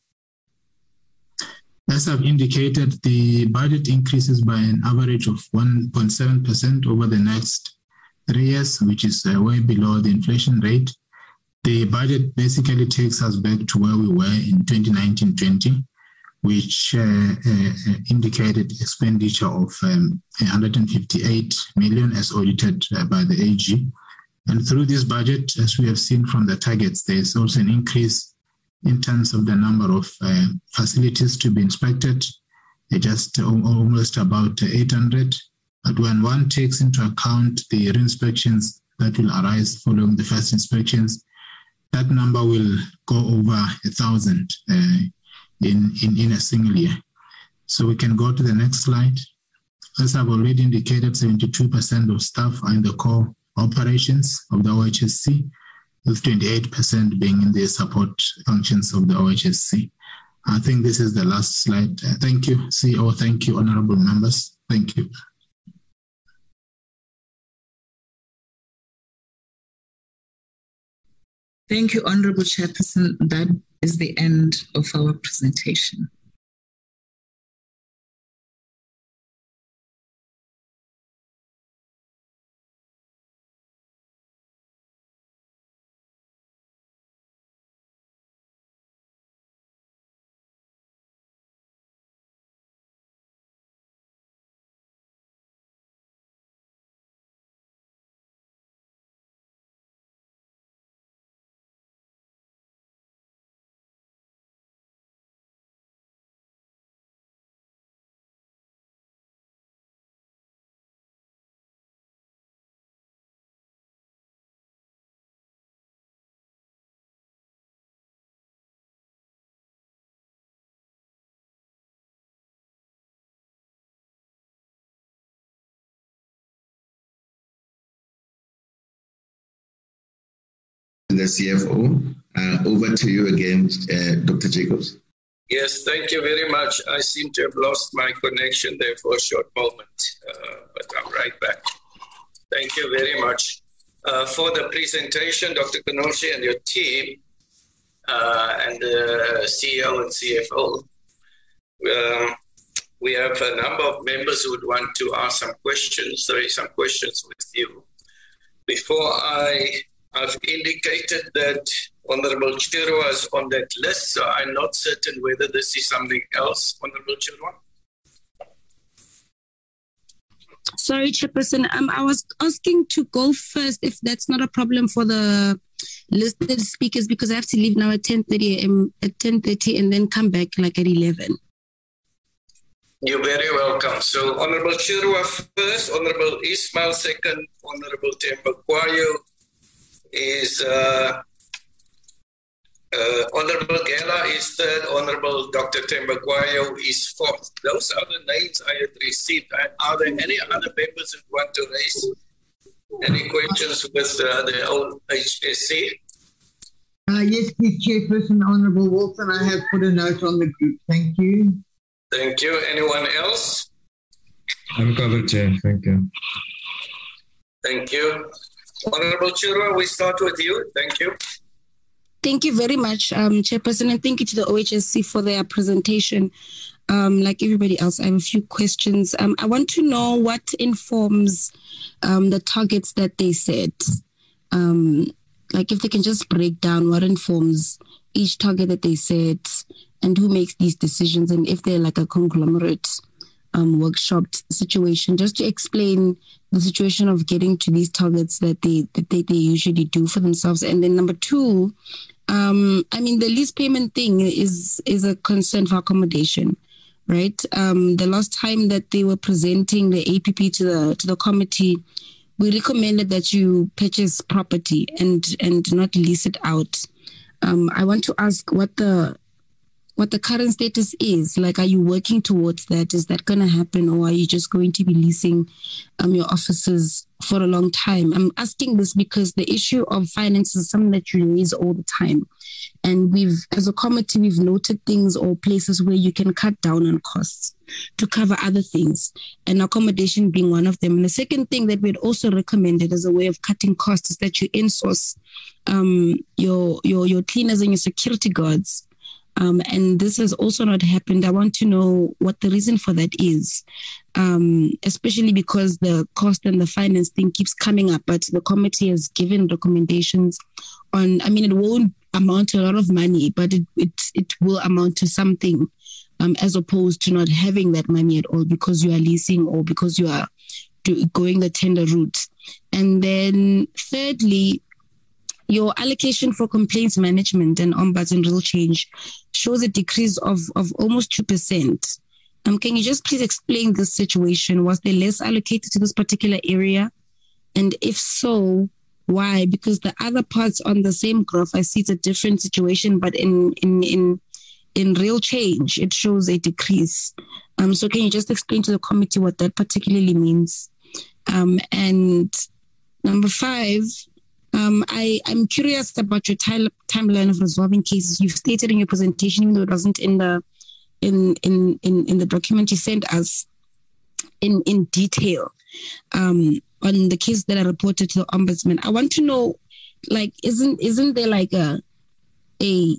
As I've indicated, the budget increases by an average of 1.7% over the next three years, which is uh, way below the inflation rate. The budget basically takes us back to where we were in 2019-20, which uh, uh, indicated expenditure of um, 158 million as audited uh, by the AG. And through this budget, as we have seen from the targets, there's also an increase in terms of the number of uh, facilities to be inspected, just almost about 800. But when one takes into account the re-inspections that will arise following the first inspections, that number will go over a thousand uh, in, in, in a single year. So we can go to the next slide. As I've already indicated, 72% of staff are in the core operations of the OHSC, with 28% being in the support functions of the OHSC. I think this is the last slide. Uh, thank you, CEO. Thank you, honorable members. Thank you. Thank you, Honorable Chairperson. That is the end of our presentation. The CFO. Uh, over to you again, uh, Dr. Jacobs. Yes, thank you very much. I seem to have lost my connection there for a short moment, uh, but I'm right back. Thank you very much uh, for the presentation, Dr. Kenoshi and your team, uh, and the CEO and CFO. Um, we have a number of members who would want to ask some questions, raise some questions with you. Before I I've indicated that Honorable Chirwa is on that list, so I'm not certain whether this is something else, Honorable Chirwa. Sorry, Chairperson. Um, I was asking to go first if that's not a problem for the listed speakers because I have to leave now at 10.30 a.m. at 10.30 and then come back like at 11. You're very welcome. So Honorable Chirwa first, Honorable Ismail second, Honorable Temba Kwayo, is uh, uh, Honorable Gela is third, Honorable Dr. Thembekwayo is fourth. Those are the names I have received. Are there any other papers who want to raise any questions with uh, the old HSC? Uh, yes, please, Chairperson, Honorable Wilson. I have put a note on the group. Thank you. Thank you. Anyone else? I'm covered, Chair. Thank you. Thank you. Honorable Chirwa, we start with you. Thank you. Thank you very much, um, Chairperson, and thank you to the OHSC for their presentation. Um, like everybody else, I have a few questions. Um, I want to know what informs um, the targets that they set. Um, like if they can just break down what informs each target that they set and who makes these decisions and if they're like a conglomerate um, workshop situation just to explain the situation of getting to these targets that they that they, they usually do for themselves. And then number two um, i mean the lease payment thing is is a concern for accommodation right? Um, the last time that they were presenting the app to the to the committee we recommended that you purchase property and and not lease it out. Um, i want to ask what the what the current status is. Like, are you working towards that? Is that going to happen, or are you just going to be leasing um, your offices for a long time? I'm asking this because the issue of finance is something that you raise all the time, and we've, as a committee, we've noted things or places where you can cut down on costs to cover other things, and accommodation being one of them. And the second thing that we'd also recommended as a way of cutting costs is that you insource um, your your your cleaners and your security guards um, and this has also not happened. I want to know what the reason for that is, um, especially because the cost and the finance thing keeps coming up. But the committee has given recommendations on, I mean, it won't amount to a lot of money, but it, it, it will amount to something um, as opposed to not having that money at all because you are leasing or because you are do, going the tender route. And then thirdly, your allocation for complaints management and ombuds and real change shows a decrease of, of almost 2%. Um, can you just please explain this situation? Was there less allocated to this particular area? And if so, why? Because the other parts on the same graph, I see it's a different situation, but in in in in real change, it shows a decrease. Um, so can you just explain to the committee what that particularly means? Um, and number five, um, I, I'm curious about your time, timeline of resolving cases. You've stated in your presentation, even though it wasn't in the in in in, in the document you sent us in in detail um, on the cases that are reported to the ombudsman. I want to know, like, isn't isn't there like a a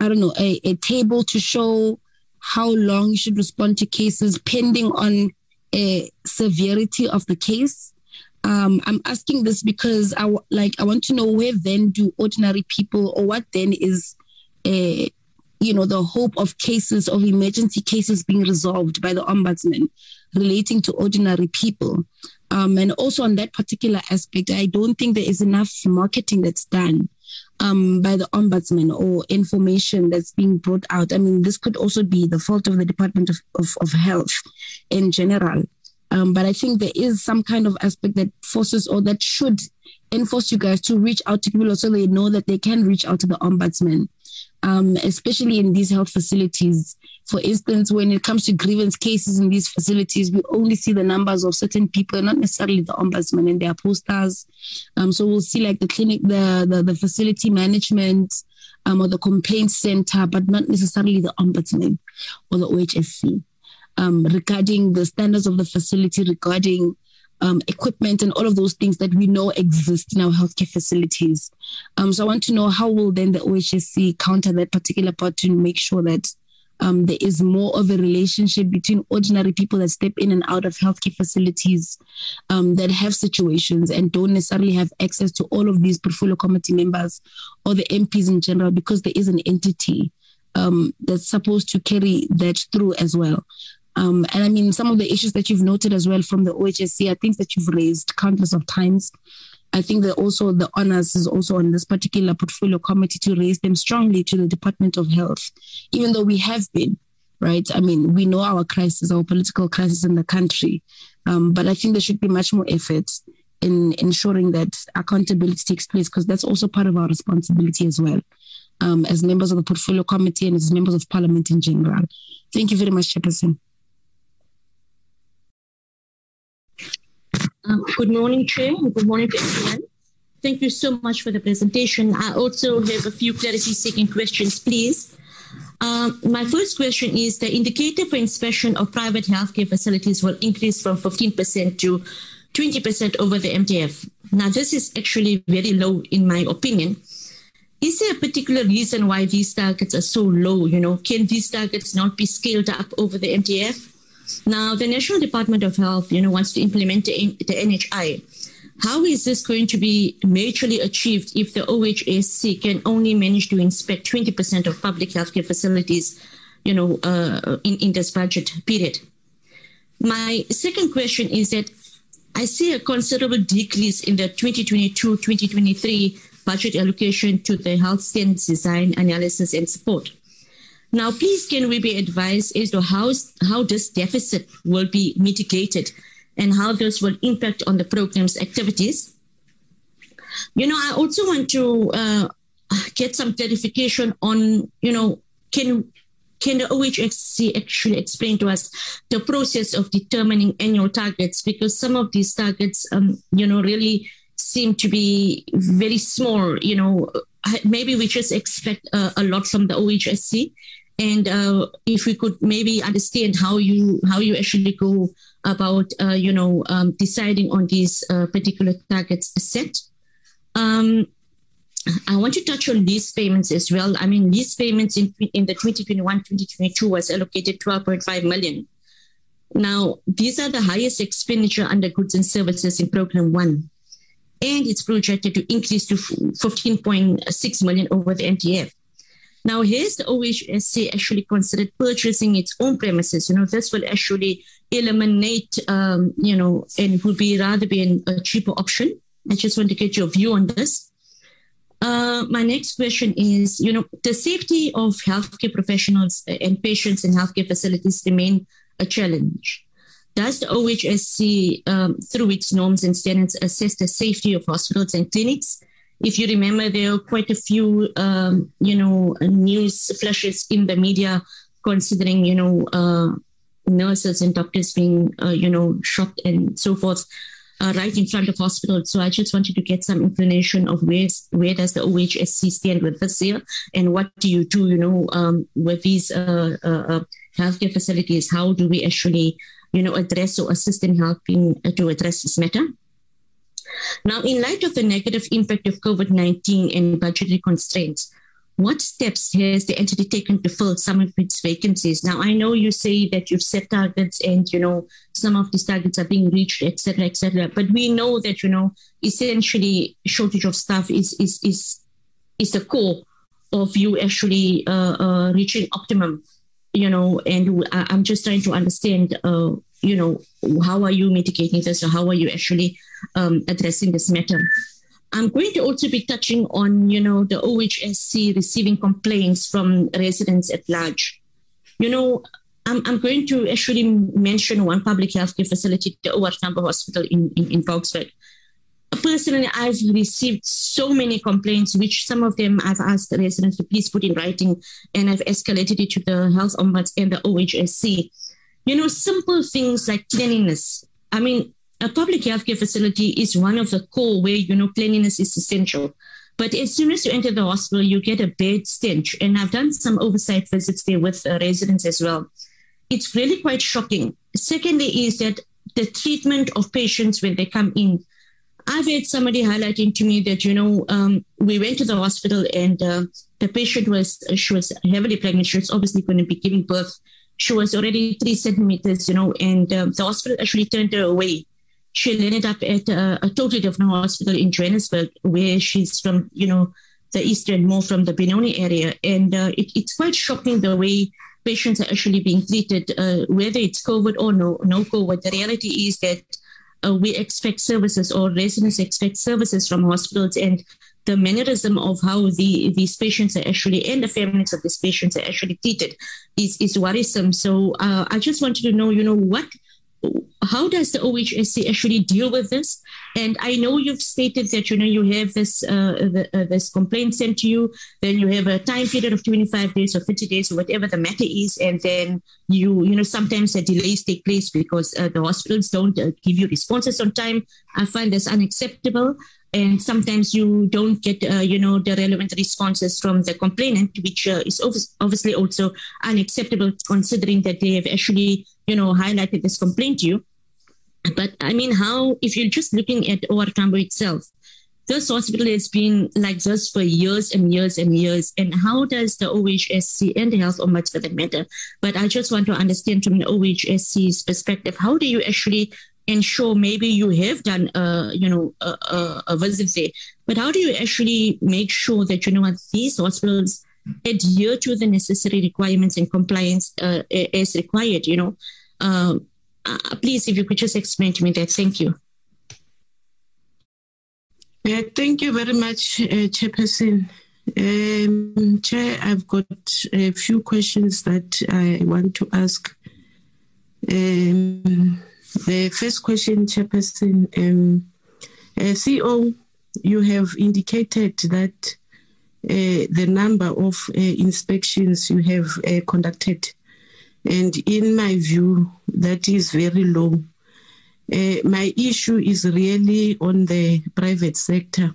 I don't know a, a table to show how long you should respond to cases pending on a severity of the case? Um, I'm asking this because I like I want to know where then do ordinary people or what then is, a, you know, the hope of cases of emergency cases being resolved by the ombudsman relating to ordinary people. Um, and also on that particular aspect, I don't think there is enough marketing that's done um, by the ombudsman or information that's being brought out. I mean, this could also be the fault of the Department of, of, of Health in general. Um, but I think there is some kind of aspect that forces or that should enforce you guys to reach out to people so they know that they can reach out to the ombudsman, um, especially in these health facilities. For instance, when it comes to grievance cases in these facilities, we only see the numbers of certain people, not necessarily the ombudsman and their posters. Um, so we'll see like the clinic, the the, the facility management. Um, or the complaint center, but not necessarily the ombudsman or the OHSC um, regarding the standards of the facility, regarding um, equipment and all of those things that we know exist in our healthcare facilities. Um, so I want to know how will then the OHSC counter that particular part to make sure that um, there is more of a relationship between ordinary people that step in and out of healthcare facilities um, that have situations and don't necessarily have access to all of these portfolio committee members or the MPs in general because there is an entity um, that's supposed to carry that through as well. Um, and I mean, some of the issues that you've noted as well from the OHSC, I think that you've raised countless of times. I think that also the honors is also on this particular portfolio committee to raise them strongly to the Department of Health, even though we have been, right? I mean, we know our crisis, our political crisis in the country, um, but I think there should be much more effort in ensuring that accountability takes place because that's also part of our responsibility as well. Um, as members of the portfolio committee and as members of parliament in general. Thank you very much, Chairperson. Um, good morning, Chair. Good morning to everyone. Thank you so much for the presentation. I also have a few clarity seeking questions, please. Um, my first question is the indicator for inspection of private healthcare facilities will increase from 15% to 20% over the MTEF. Now, this is actually very low, in my opinion. Is there a particular reason why these targets are so low? You know, can these targets not be scaled up over the MTEF? Now, the National Department of Health, you know, wants to implement the, the NHI. How is this going to be majorly achieved if the OHSC can only manage to inspect 20% of public healthcare facilities, you know, uh, in, in this budget period? My second question is that I see a considerable decrease in the 2022-2023 budget allocation to the health standards design, analysis, and support. Now, please can we be advised as to how, how this deficit will be mitigated and how this will impact on the program's activities? You know, I also want to uh, get some clarification on, you know, can can the OHSC actually explain to us the process of determining annual targets? Because some of these targets, um, you know, really seem to be very small. You know, maybe we just expect uh, a lot from the OHSC, and uh, if we could maybe understand how you how you actually go about, uh, you know, um, deciding on these uh, particular targets set. Um, I want to touch on lease payments as well. I mean, lease payments in, in the 2021-2022 was allocated 12.5 million. Now, these are the highest expenditure under goods and services in program one. And it's projected to increase to 15.6 million over the MTEF. Now, here's the OHSC actually considered purchasing its own premises. You know, this will actually eliminate, um, you know, and would be rather be an, a cheaper option. I just want to get your view on this. Uh, my next question is, you know, the safety of healthcare professionals and patients in healthcare facilities remain a challenge. Does the OHSC, um, through its norms and standards, assess the safety of hospitals and clinics? If you remember, there are quite a few, um, you know, news flashes in the media considering, you know, uh, nurses and doctors being, uh, you know, shot and so forth uh, right in front of hospitals. So I just wanted to get some information of where where does the OHSC stand with this here, and what do you do, you know, um, with these uh, uh, uh, healthcare facilities? How do we actually, you know, address or assist in helping to address this matter? Now, in light of the negative impact of COVID 19 and budgetary constraints, what steps has the entity taken to fill some of its vacancies? Now, I know you say that you've set targets and, you know, some of these targets are being reached, et cetera, et cetera. But we know that, you know, essentially shortage of staff is, is, is, is the core of you actually uh, uh, reaching optimum, you know, and I'm just trying to understand, uh, you know, how are you mitigating this or how are you actually um, addressing this matter? I'm going to also be touching on, you know, the OHSC receiving complaints from residents at large. You know, I'm, I'm going to actually mention one public healthcare facility, the OR Tambo Hospital in, in, in Boksburg. Personally, I've received so many complaints, which some of them I've asked the residents to please put in writing, and I've escalated it to the health ombuds and the OHSC. You know, simple things like cleanliness. I mean, a public healthcare facility is one of the core where you know cleanliness is essential. But as soon as you enter the hospital, you get a bad stench. And I've done some oversight visits there with uh, residents as well. It's really quite shocking. Secondly, is that the treatment of patients when they come in. I've had somebody highlighting to me that you know um, we went to the hospital and uh, the patient was she was heavily pregnant. She was obviously going to be giving birth. She was already three centimeters, you know, and um, the hospital actually turned her away she ended up at a, a, totally different hospital in Johannesburg, where she's from, you know, the eastern, more from the Benoni area. And uh, it, it's quite shocking the way patients are actually being treated, uh, whether it's COVID or no, no COVID. The reality is that uh, we expect services or residents expect services from hospitals and the mannerism of how the these patients are actually and the families of these patients are actually treated is is worrisome. So uh, I just wanted to know, you know, what how does the OHSC actually deal with this? And I know you've stated that you know you have this uh, the, uh, this complaint sent to you, then you have a time period of 25 days or 50 days or whatever the matter is, and then you you know sometimes the delays take place because uh, the hospitals don't uh, give you responses on time. I find this unacceptable and sometimes you don't get uh, you know the relevant responses from the complainant which uh, is obviously also unacceptable considering that they have actually you know highlighted this complaint to you but i mean how if you're just looking at OR Tambo itself this hospital has been like this for years and years and years. And how does the OHSC and the health ombuds for that matter? But I just want to understand from the OHSC's perspective, how do you actually ensure maybe you have done, uh, you know, a, a, a visit there, but how do you actually make sure that you know these hospitals adhere to the necessary requirements and compliance uh, as required? You know, um, uh, please, if you could just explain to me that. Thank you. Uh, thank you very much, uh, Chairperson. Um, Chair, I've got a few questions that I want to ask. Um, the first question, Chairperson, um, uh, CEO, you have indicated that uh, the number of uh, inspections you have uh, conducted, and in my view, that is very low. Uh, my issue is really on the private sector.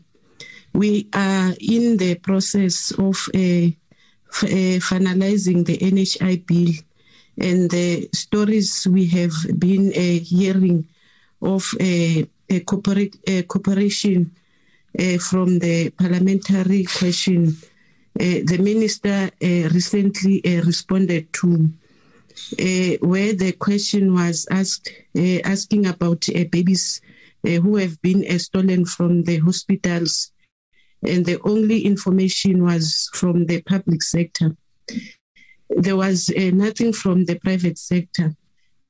We are in the process of uh, f- uh, finalizing the NHI bill, and the stories we have been hearing of a, corporate, cooperation from the parliamentary question. The minister recently responded to uh, where the question was asked, uh, asking about uh, babies uh, who have been uh, stolen from the hospitals, and the only information was from the public sector. There was uh, nothing from the private sector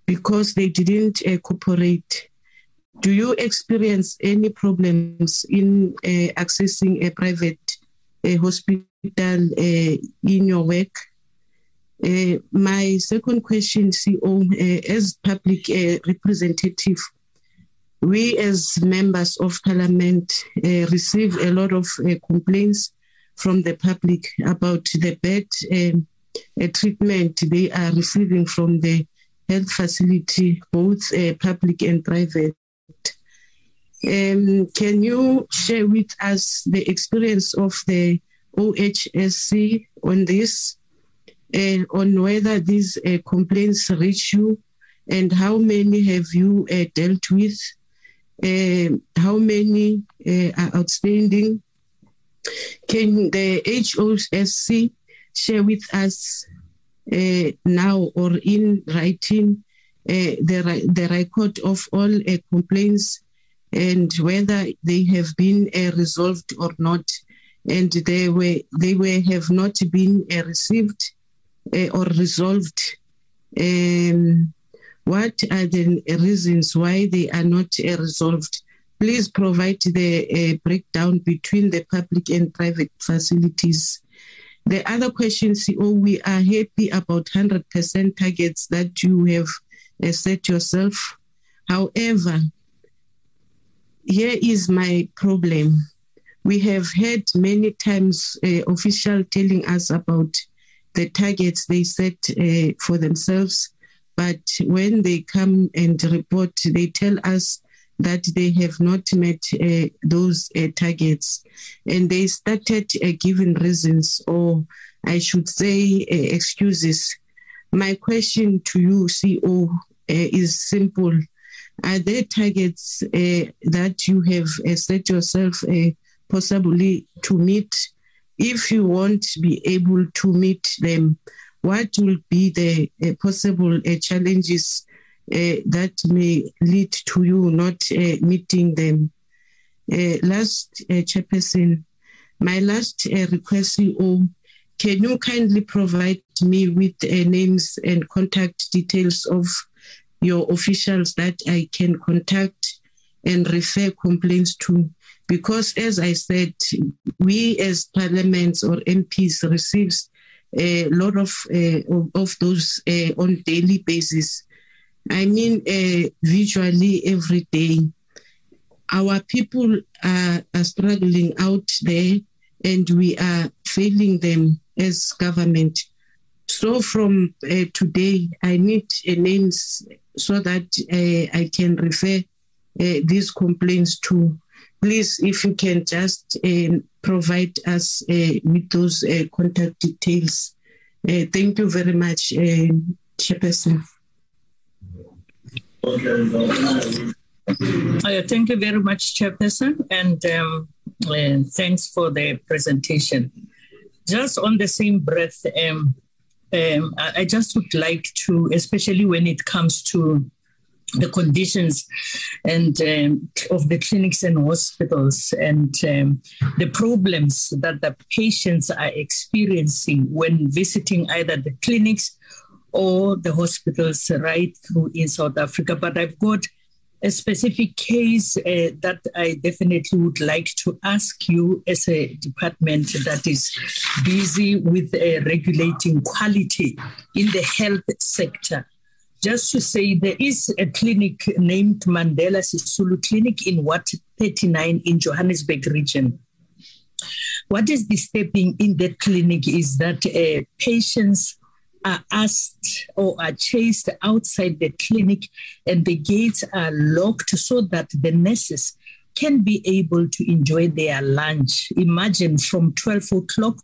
because they didn't cooperate. Do you experience any problems in accessing a private hospital in your work? Uh, my second question, CEO, uh, as public uh, representative, we as members of parliament uh, receive a lot of uh, complaints from the public about the bad um, uh, treatment they are receiving from the health facility, both public and private. Um, can you share with us the experience of the OHSC on this? Uh, on whether these uh, complaints reach you and how many have you uh, dealt with, uh, how many uh, are outstanding. Can the HOSC share with us uh, now or in writing the, the record of all complaints and whether they have been resolved or not? and they were they were have not been uh, received uh, or resolved? Um, what are the reasons why they are not uh, resolved? Please provide the uh, breakdown between the public and private facilities. The other question, CEO, we are happy about 100% targets that you have set yourself. However, here is my problem. We have had many times uh, official telling us about the targets they set uh, for themselves. But when they come and report, they tell us that they have not met uh, those uh, targets. And they started uh, giving reasons, or I should say, uh, excuses. My question to you, CEO, uh, is simple. Are there targets that you have set yourself possibly to meet if you won't be able to meet them, what will be the uh, possible uh, challenges uh, that may lead to you not uh, meeting them? Uh, last, uh, Chairperson, my last request, CEO, can you kindly provide me with names and contact details of your officials that I can contact and refer complaints to? Because as I said, we as parliaments or MPs receives a lot of uh, of, of, those uh, on daily basis. I mean, uh, visually every day. Our people are, are struggling out there, and we are failing them as government. So from uh, today, I need names so that I can refer these complaints to please, if you can just uh, provide us uh, with those uh, contact details. Thank you very much, uh, Chairperson. Thank you very much, Chairperson, and um, thanks for the presentation. Just on the same breath, um, um, I just would like to, especially when it comes to the conditions and um, of the clinics and hospitals and um, the problems that the patients are experiencing when visiting either the clinics or the hospitals right through in South Africa. But I've got a specific case uh, that I definitely would like to ask you as a department that is busy with uh, regulating quality in the health sector just to say there is a clinic named Mandela Sisulu Clinic in Ward 39 in Johannesburg region. What is disturbing in that clinic is that uh, patients are asked or are chased outside the clinic and the gates are locked so that the nurses can be able to enjoy their lunch. Imagine from 12 o'clock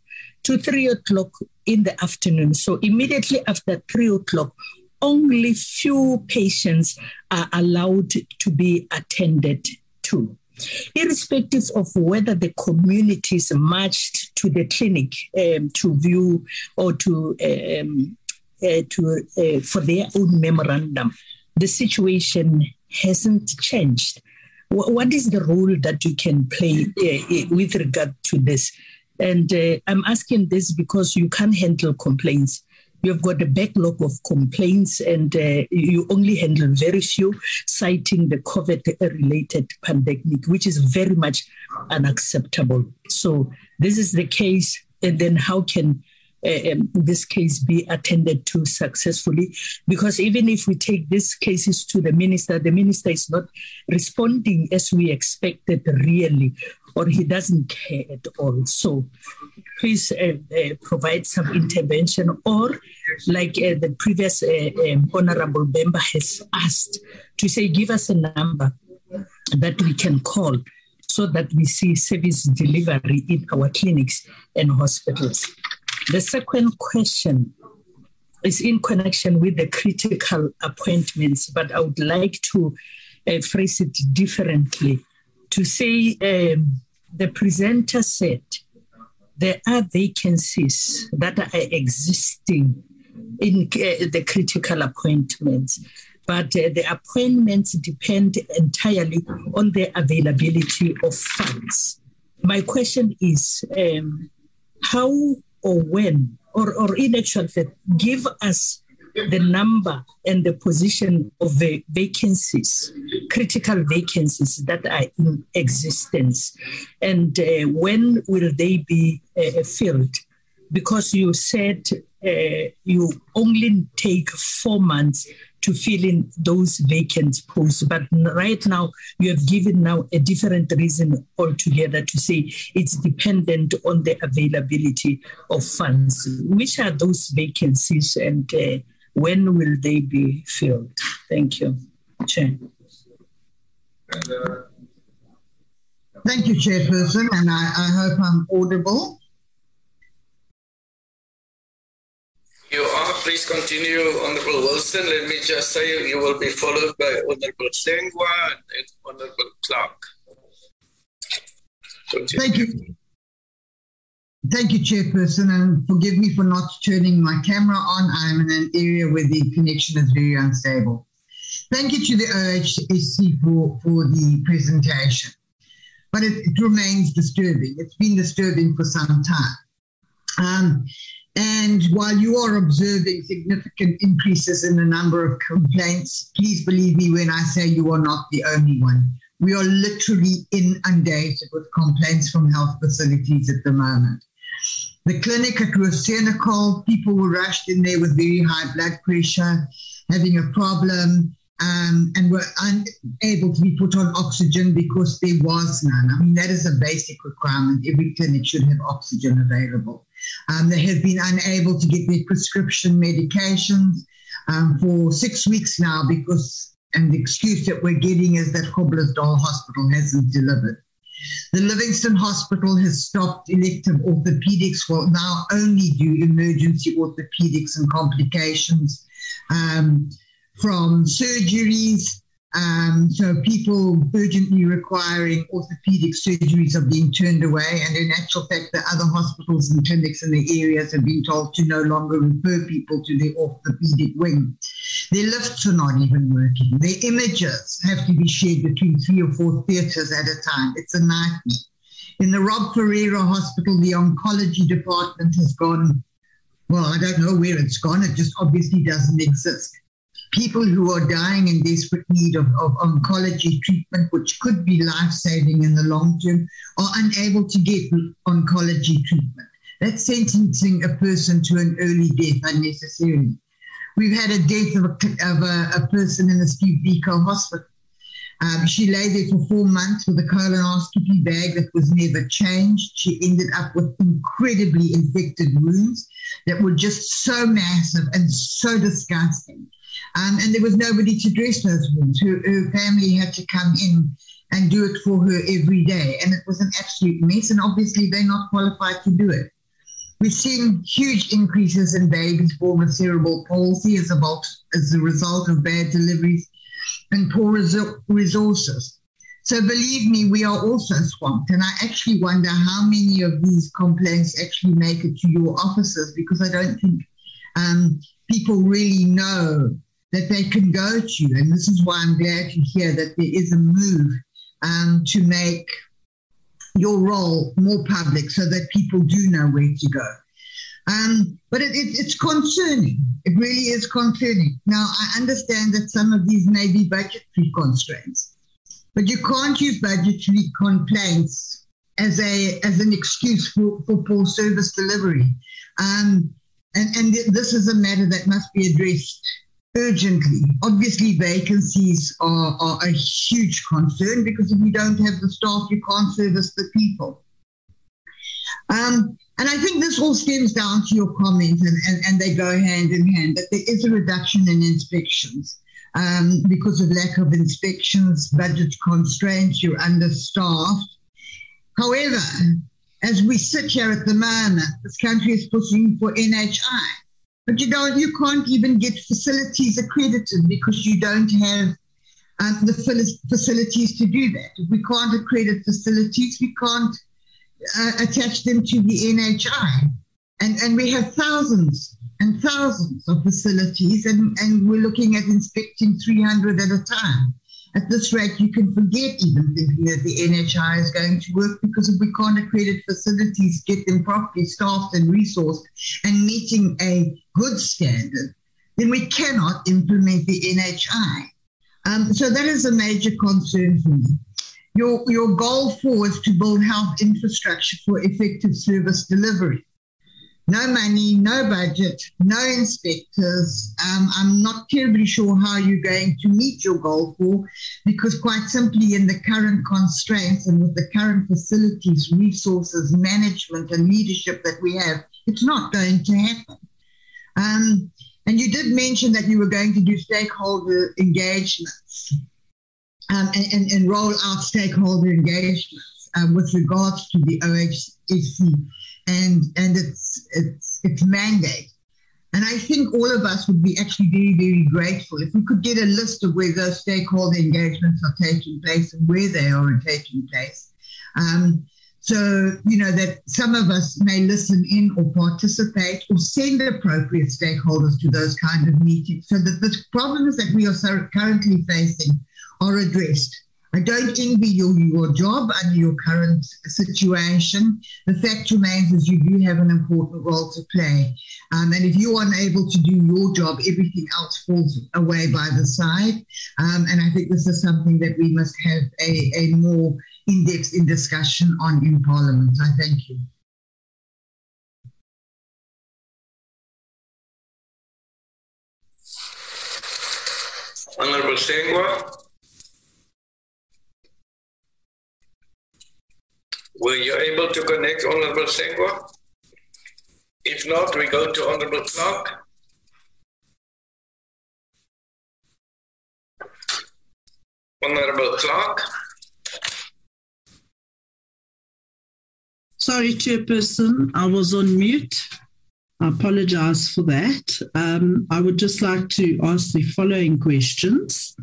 to 3 o'clock in the afternoon. So immediately after 3 o'clock, only few patients are allowed to be attended to. Irrespective of whether the communities marched to the clinic um, to view or to um, uh, to uh, for their own memorandum, the situation hasn't changed. W- what is the role that you can play uh, with regard to this? And uh, I'm asking this because you can't handle complaints you've got a backlog of complaints and uh, you only handle very few, citing the COVID related pandemic, which is very much unacceptable. So, this is the case. And then, how can uh, um, this case be attended to successfully. Because even if we take these cases to the minister, the minister is not responding as we expected, really, or he doesn't care at all. So please uh, uh, provide some intervention, or like uh, the previous um, honorable member has asked, to say, give us a number that we can call so that we see service delivery in our clinics and hospitals. The second question is in connection with the critical appointments, but I would like to uh, phrase it differently to say um, the presenter said there are vacancies that are existing in uh, the critical appointments, but uh, the appointments depend entirely on the availability of funds. My question is um, how or when, or, or in actual fact, give us the number and the position of the vacancies, critical vacancies that are in existence, and uh, when will they be uh, filled? Because you said uh, you only take four months to fill in those vacant posts. But right now, you have given now a different reason altogether to say it's dependent on the availability of funds. Which are those vacancies and uh, when will they be filled? Thank you, Chair. Thank you, Chairperson, and I, I hope I'm audible. You are. Please continue, Honorable Wilson. Let me just say you will be followed by Honorable Sengwa and Honorable Clark. Continue. Thank you. Thank you, Chairperson, and forgive me for not turning my camera on. I'm in an area where the connection is very unstable. Thank you to the OHSC for, for the presentation. But it, it remains disturbing. It's been disturbing for some time. Um, and while you are observing significant increases in the number of complaints, please believe me when I say you are not the only one. We are literally inundated with complaints from health facilities at the moment. The clinic at Roossenekal, people were rushed in there with very high blood pressure, having a problem, um, and were unable to be put on oxygen because there was none. I mean, that is a basic requirement. Every clinic should have oxygen available. Um, they have been unable to get their prescription medications um, for six weeks now because, and the excuse that we're getting is that Groblersdal Hospital hasn't delivered. The Livingstone Hospital has stopped elective orthopedics, will now only do emergency orthopedics and complications um, from surgeries. Um, so people urgently requiring orthopedic surgeries are being turned away. And in actual fact, the other hospitals and clinics in the areas have been told to no longer refer people to the orthopedic wing. Their lifts are not even working. Their images have to be shared between three or four theatres at a time. It's a nightmare. In the Rob Ferreira Hospital, the oncology department has gone, well, I don't know where it's gone. It just obviously doesn't exist. People who are dying in desperate need of, of oncology treatment, which could be life saving in the long term, are unable to get oncology treatment. That's sentencing a person to an early death unnecessarily. We've had a death of a, of a, a person in the Steve Biko Hospital. Um, she lay there for four months with a colonoscopy bag that was never changed. She ended up with incredibly infected wounds that were just so massive and so disgusting. Um, and there was nobody to dress those wounds. Her, her family had to come in and do it for her every day. And it was an absolute mess. And obviously, they're not qualified to do it. We've seen huge increases in babies born with cerebral palsy as a, as a result of bad deliveries and poor resources. So believe me, we are also swamped. And I actually wonder how many of these complaints actually make it to your offices because I don't think um, people really know that they can go to. And this is why I'm glad to hear that there is a move um, to make your role more public so that people do know where to go. Um, but it, it, it's concerning. It really is concerning. Now, I understand that some of these may be budgetary constraints, but you can't use budgetary complaints as a as an excuse for, for poor service delivery. Um, and, and this is a matter that must be addressed urgently. Obviously, vacancies are, are a huge concern because if you don't have the staff, you can't service the people. Um, and I think this all stems down to your comments, and, and, and they go hand in hand, that there is a reduction in inspections. Um, because of lack of inspections, budget constraints, you're understaffed. However, as we sit here at the moment, this country is pushing for NHI. But you don't, you can't even get facilities accredited because you don't have uh, the facilities to do that. If we can't accredit facilities, we can't uh, attach them to the NHI. And, and we have thousands and thousands of facilities, and, and we're looking at inspecting 300 at a time. At this rate, you can forget even thinking that the NHI is going to work because if we can't accredit facilities, get them properly staffed and resourced, and meeting a good standard, then we cannot implement the NHI. Um, so that is a major concern for me. Your, your goal four is to build health infrastructure for effective service delivery. No money, no budget, no inspectors. Um, I'm not terribly sure how you're going to meet your goal four because, quite simply, in the current constraints and with the current facilities, resources, management, and leadership that we have, it's not going to happen. Um, and you did mention that you were going to do stakeholder engagements um, and, and, and, roll out stakeholder engagements um, with regards to the OHSC and, and its, its, its mandate. And I think all of us would be actually very, very grateful if we could get a list of where those stakeholder engagements are taking place and where they are taking place. Um, so, you know, that some of us may listen in or participate or send appropriate stakeholders to those kind of meetings so that the problems that we are so currently facing are addressed. I don't envy you your job and your current situation. The fact remains is you do have an important role to play. Um, and if you're unable to do your job, everything else falls away by the side. Um, and I think this is something that we must have a, a more in-depth in discussion on in Parliament. I thank you. Honorable Sengwa. Were you able to connect Honorable Sengwa? If not, we go to Honorable Clark. Honorable Clark. Sorry, Chairperson, I was on mute. I apologize for that. Um, I would just like to ask the following questions.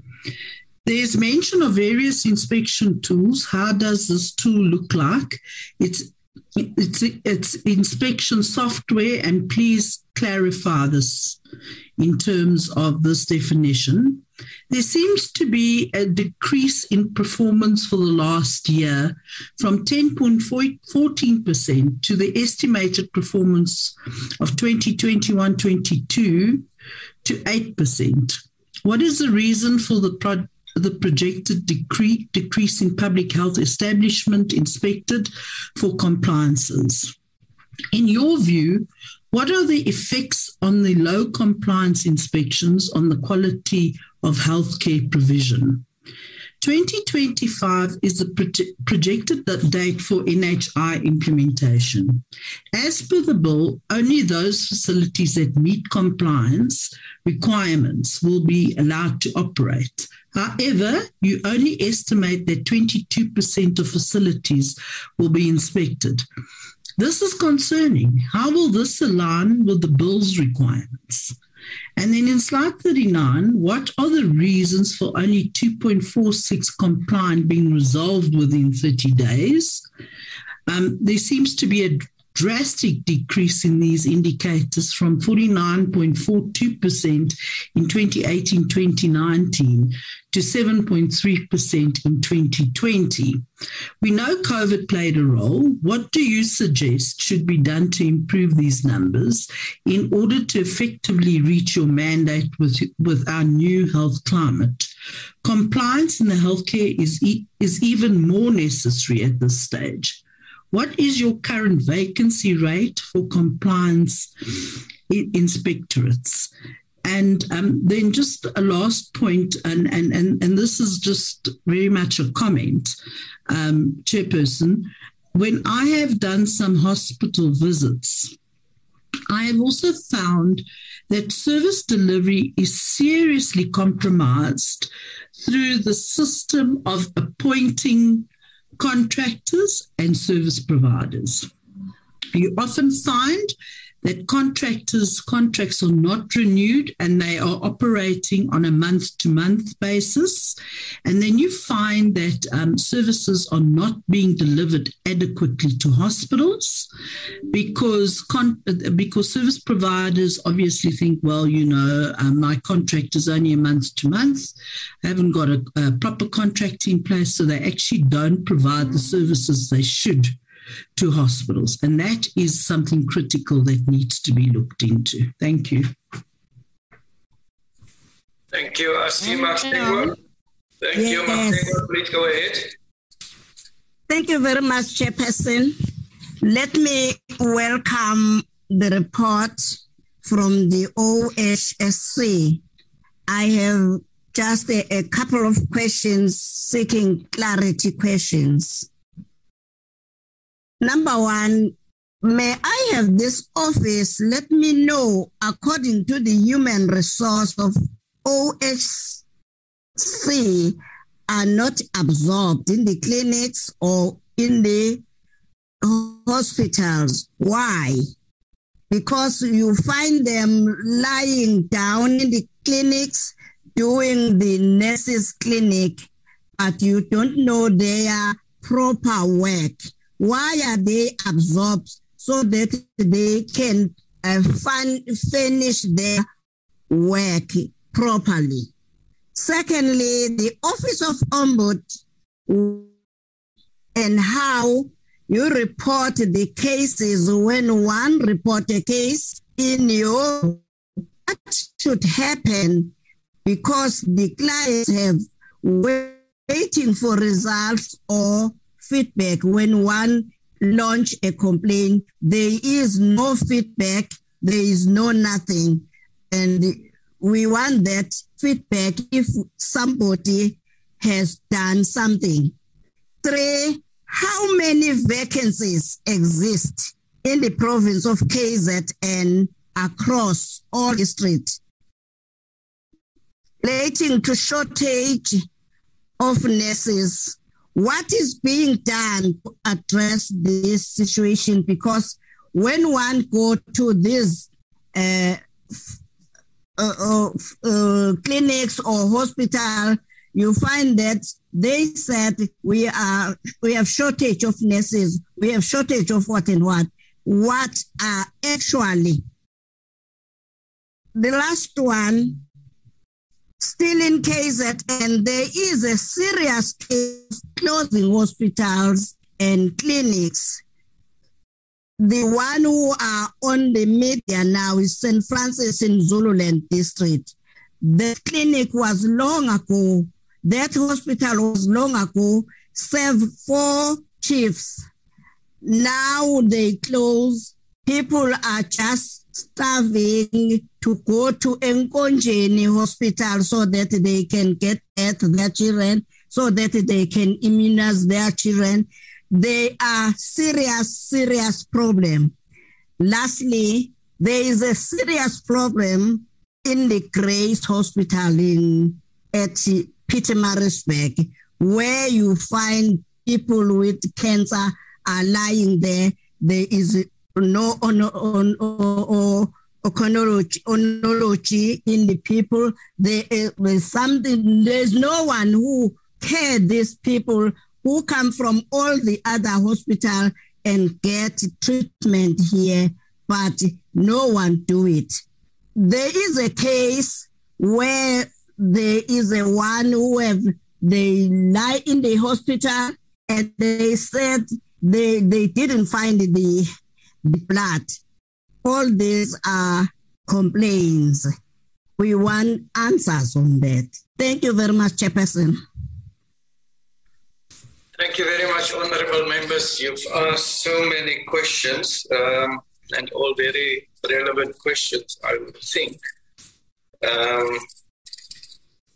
There's mention of various inspection tools. How does this tool look like? It's it's, it's inspection software, and please clarify this in terms of this definition. There seems to be a decrease in performance for the last year from 10.14% to the estimated performance of 2021 22 to 8%. What is the reason for the pro- the projected decre- decrease in public health establishment inspected for compliances. In your view, what are the effects on the low compliance inspections on the quality of healthcare provision? 2025 is the proje- projected date for NHI implementation. As per the bill, only those facilities that meet compliance requirements will be allowed to operate. However, you only estimate that 22% of facilities will be inspected. This is concerning. How will this align with the bill's requirements? And then in slide 39, what are the reasons for only 2.46 compliant being resolved within 30 days? Um, there seems to be a drastic decrease in these indicators from 49.42% in 2018 2019 to 7.3% in 2020. We know COVID played a role. What do you suggest should be done to improve these numbers in order to effectively reach your mandate with, with our new health climate? Compliance in the healthcare is, is even more necessary at this stage. What is your current vacancy rate for compliance inspectorates? And um, then just a last point, and, and, and, and this is just very much a comment, um, Chairperson. When I have done some hospital visits, I have also found that service delivery is seriously compromised through the system of appointing contractors and service providers. You often find that contractors' contracts are not renewed and they are operating on a month to month basis. And then you find that um, services are not being delivered adequately to hospitals because, con- because service providers obviously think, well, you know, um, my contract is only a month to month. I haven't got a, a proper contract in place, so they actually don't provide the services they should to hospitals. And that is something critical that needs to be looked into. Thank you. Thank you. Asti Thank yes. you, Maximo. Please go ahead. Thank you very much, Chairperson. Let me welcome the report from the OHSC. I have just a, a couple of questions, seeking clarity questions. Number one, may I have this office let me know according to the human resource of OHC are not absorbed in the clinics or in the hospitals. Why? Because you find them lying down in the clinics doing the nurses' clinic, but you don't know their proper work why are they absorbed so that they can uh, finish their work properly? Secondly, the Office of Ombud and how you report the cases when one report a case in your what should happen because the clients have waiting for results or feedback when one launch a complaint. There is no feedback. There is no nothing. And we want that feedback if somebody has done something. Three, how many vacancies exist in the province of KZN across all districts? Relating to shortage of nurses what is being done to address this situation? Because when one go to these uh, uh, uh, uh, clinics or hospital, you find that they said we are we have shortage of nurses, we have shortage of what and what. What are actually the last one still in KZN, there is a serious case closing hospitals and clinics. The one who are on the media now is St. Francis in Zululand district. The clinic was long ago, that hospital was long ago, served four chiefs. Now they close. People are just starving to go to Nkonjeni hospital so that they can get at their children, so that they can immunize their children. They are serious, serious problem. Lastly, there is a serious problem in the Grey's Hospital in at Pietermaritzburg, where you find people with cancer are lying there. There is no oncology in the people. There is something. There's no one who care these people who come from all the other hospital and get treatment here, but no one do it. There is a case where there is a one who have they lie in the hospital and they said they they didn't find the the blood. All these are complaints. We want answers on that. Thank you very much, Chairperson. Thank you very much, honorable members. You've asked so many questions um, and all very relevant questions, I would think. Um,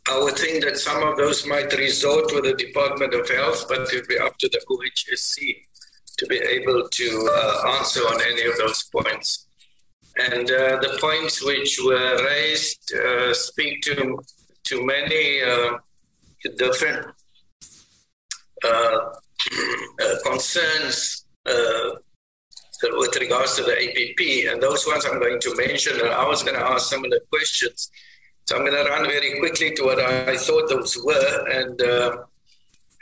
I would think that some of those might resort to the Department of Health, but it will be up to the OHSC to be able to uh, answer on any of those points. And uh, the points which were raised uh, speak to to many uh, different uh, uh, concerns with regards to the APP. And those ones I'm going to mention. And I was going to ask some of the questions. So I'm going to run very quickly to what I thought those were. And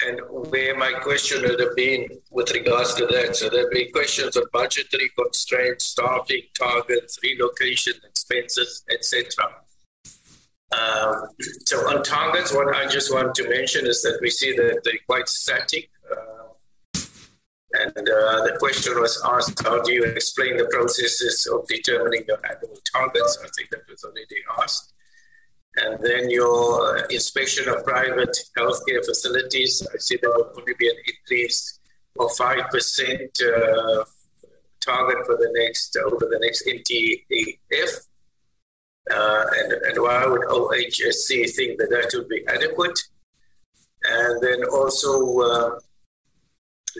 and where my question would have been with regards to that. So there'd be questions on budgetary constraints, staffing targets, relocation expenses, etc. Um, so on targets, what I just want to mention is that we see that they're quite static. Uh, and uh, the question was asked, how do you explain the processes of determining your annual targets? I think that was already asked. And then your inspection of private healthcare facilities, I see there will only be an increase of 5% uh, target for the next, over the next MTEF. Uh, and, and why would OHSC think that that would be adequate? And then also, uh,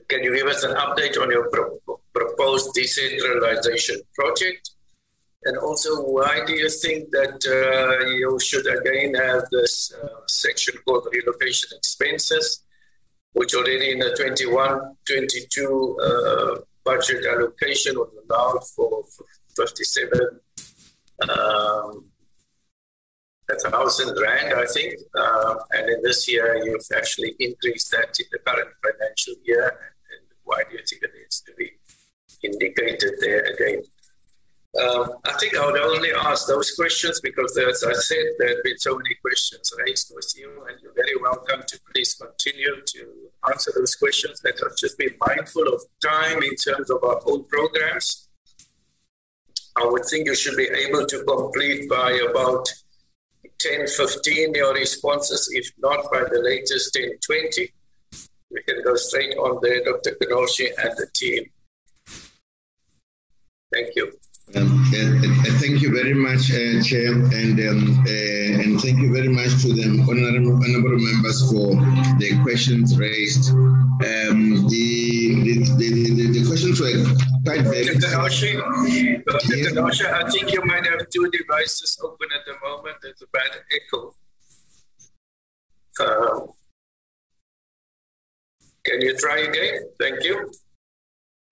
can you give us an update on your pro- proposed decentralization project? And also, why do you think that uh, you should again have this uh, section called relocation expenses, which already in the 21 22 uh, budget allocation was allowed for 57 um, thousand rand, I think. Uh, and in this year, you've actually increased that in the current financial year. And why do you think it needs to be indicated there again? Um, I think I would only ask those questions because, as I said, there have been so many questions raised with you, and you're very welcome to please continue to answer those questions. Let us just be mindful of time in terms of our own programs. I would think you should be able to complete by about 10 15 your responses, if not by the latest 10 20. We can go straight on there, Dr. Kenoshi and the team. Thank you. Um, uh, thank you very much, uh, Chair, and um, uh, and thank you very much to the honorable, honorable members for the questions raised. Um, the, the, the, the, questions were quite very. Kenoshi, Dr. I think you might have two devices open at the moment. There's a bad echo. Um, can you try again? Thank you.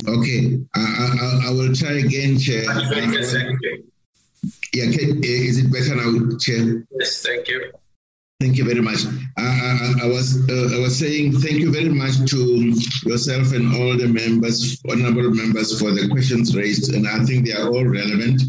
Okay, I, I, I will try again, Chair. Yeah, can, is it better now, Chair? Yes, thank you. Thank you very much. I, I, I was uh, I was saying thank you very much to yourself and all the members, honourable members, for the questions raised, and I think they are all relevant.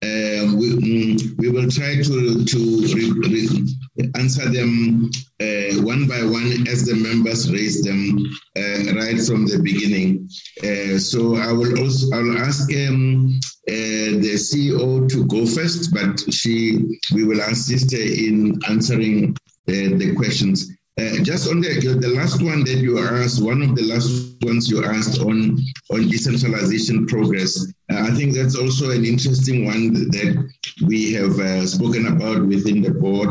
Um, we, mm, we will try to to re, re, answer them uh, one by one as the members raise them uh, right from the beginning. Uh, so I will also I will ask um, uh, the CEO to go first, but she we will assist her in answering uh, the questions. Uh, just on the the last one that you asked, one of the last ones you asked on on decentralization progress, uh, I think that's also an interesting one that we have uh, spoken about within the board,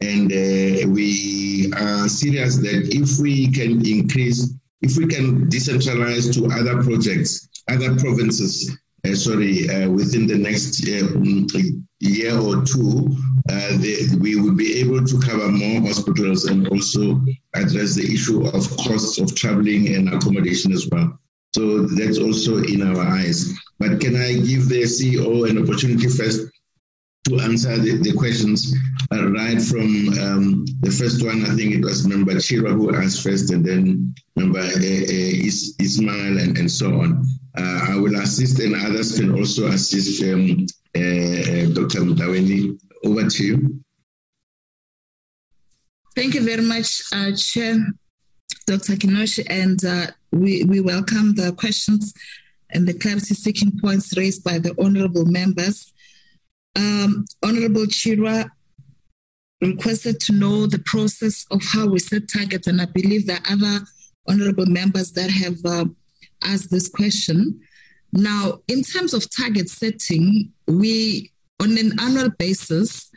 and uh, we are serious that if we can increase, if we can decentralize to other projects, other provinces, uh, sorry, within the next year or two, uh, they, we will be able to cover more hospitals and also address the issue of costs of traveling and accommodation as well. So that's also in our eyes. But can I give the CEO an opportunity first to answer the, the questions uh, right from um, the first one? I think it was member Chirwa who asked first, and then member uh, uh, Is- Ismail, and, and so on. Uh, I will assist, and others can also assist um, uh, Dr. Mndaweni. Over to you. Thank you very much, uh, Chair Dr. Kenoshi, and uh, we, we welcome the questions and the clarity seeking points raised by the honorable members. Um, honorable Chirwa requested to know the process of how we set targets, and I believe there are other honorable members that have uh, asked this question. Now, in terms of target setting, we, on an annual basis,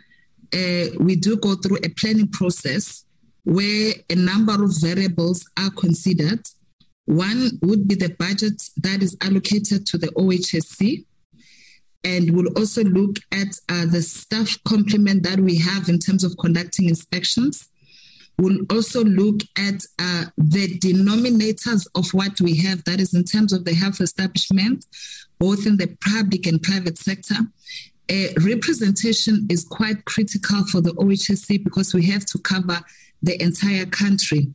uh, we do go through a planning process where a number of variables are considered. One would be the budget that is allocated to the OHSC. And we'll also look at uh, the staff complement that we have in terms of conducting inspections. We'll also look at uh, the denominators of what we have, that is in terms of the health establishment, both in the public and private sector. Uh, representation is quite critical for the OHSC because we have to cover the entire country.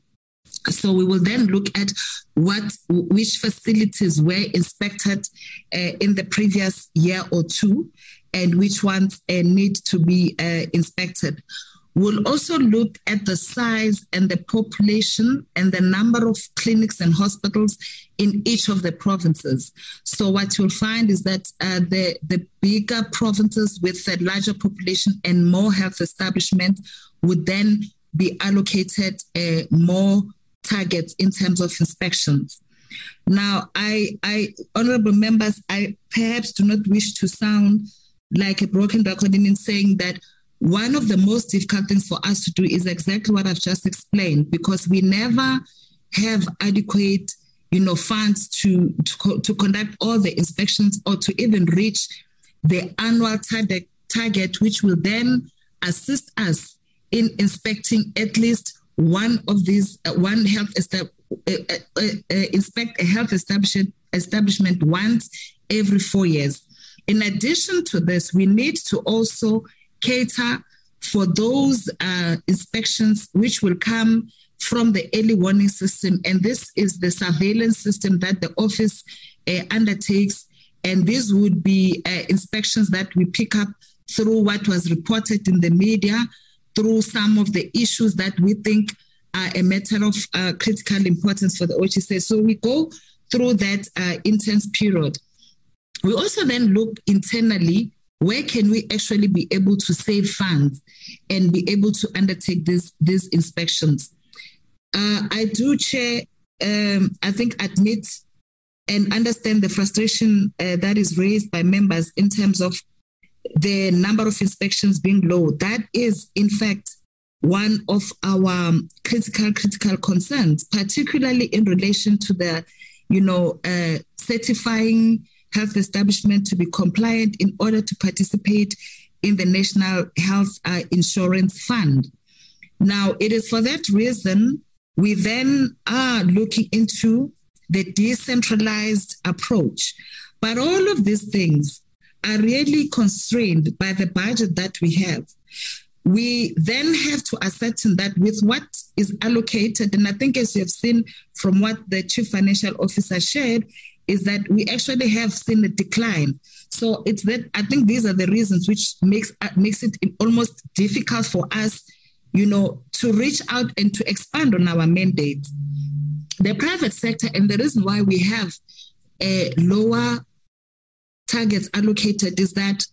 So we will then look at what which facilities were inspected uh, in the previous year or two, and which ones uh, need to be uh, inspected. We'll also look at the size and the population and the number of clinics and hospitals in each of the provinces. So what you'll find is that uh, the, the bigger provinces with a larger population and more health establishments would then be allocated uh, more targets in terms of inspections. Now, I, I, honorable members, I perhaps do not wish to sound like a broken record in saying that one of the most difficult things for us to do is exactly what I've just explained, because we never have adequate, you know, funds to, to, to conduct all the inspections or to even reach the annual target, target, which will then assist us in inspecting at least one of these, uh, one health estab- uh, uh, uh, uh inspect a health establishment establishment once every four years. In addition to this, we need to also cater for those uh, inspections which will come from the early warning system. And this is the surveillance system that the office uh, undertakes. And these would be uh, inspections that we pick up through what was reported in the media, through some of the issues that we think are a matter of uh, critical importance for the OHSC. So we go through that uh, intense period. We also then look internally where can we actually be able to save funds and be able to undertake this, these inspections? Uh, I do, Chair, um, I think, admit and understand the frustration uh, that is raised by members in terms of the number of inspections being low. That is, in fact, one of our critical, critical concerns, particularly in relation to the, you know, uh, certifying health establishment to be compliant in order to participate in the National Health uh, Insurance Fund. Now, it is for that reason we then are looking into the decentralized approach. But all of these things are really constrained by the budget that we have. we then have to ascertain that with what is allocated, and I think as you have seen from what the chief financial officer shared, is that we actually have seen a decline. So it's that I think these are the reasons which makes uh, makes it almost difficult for us, you know, to reach out and to expand on our mandate. The private sector, and the reason why we have a lower targets allocated is that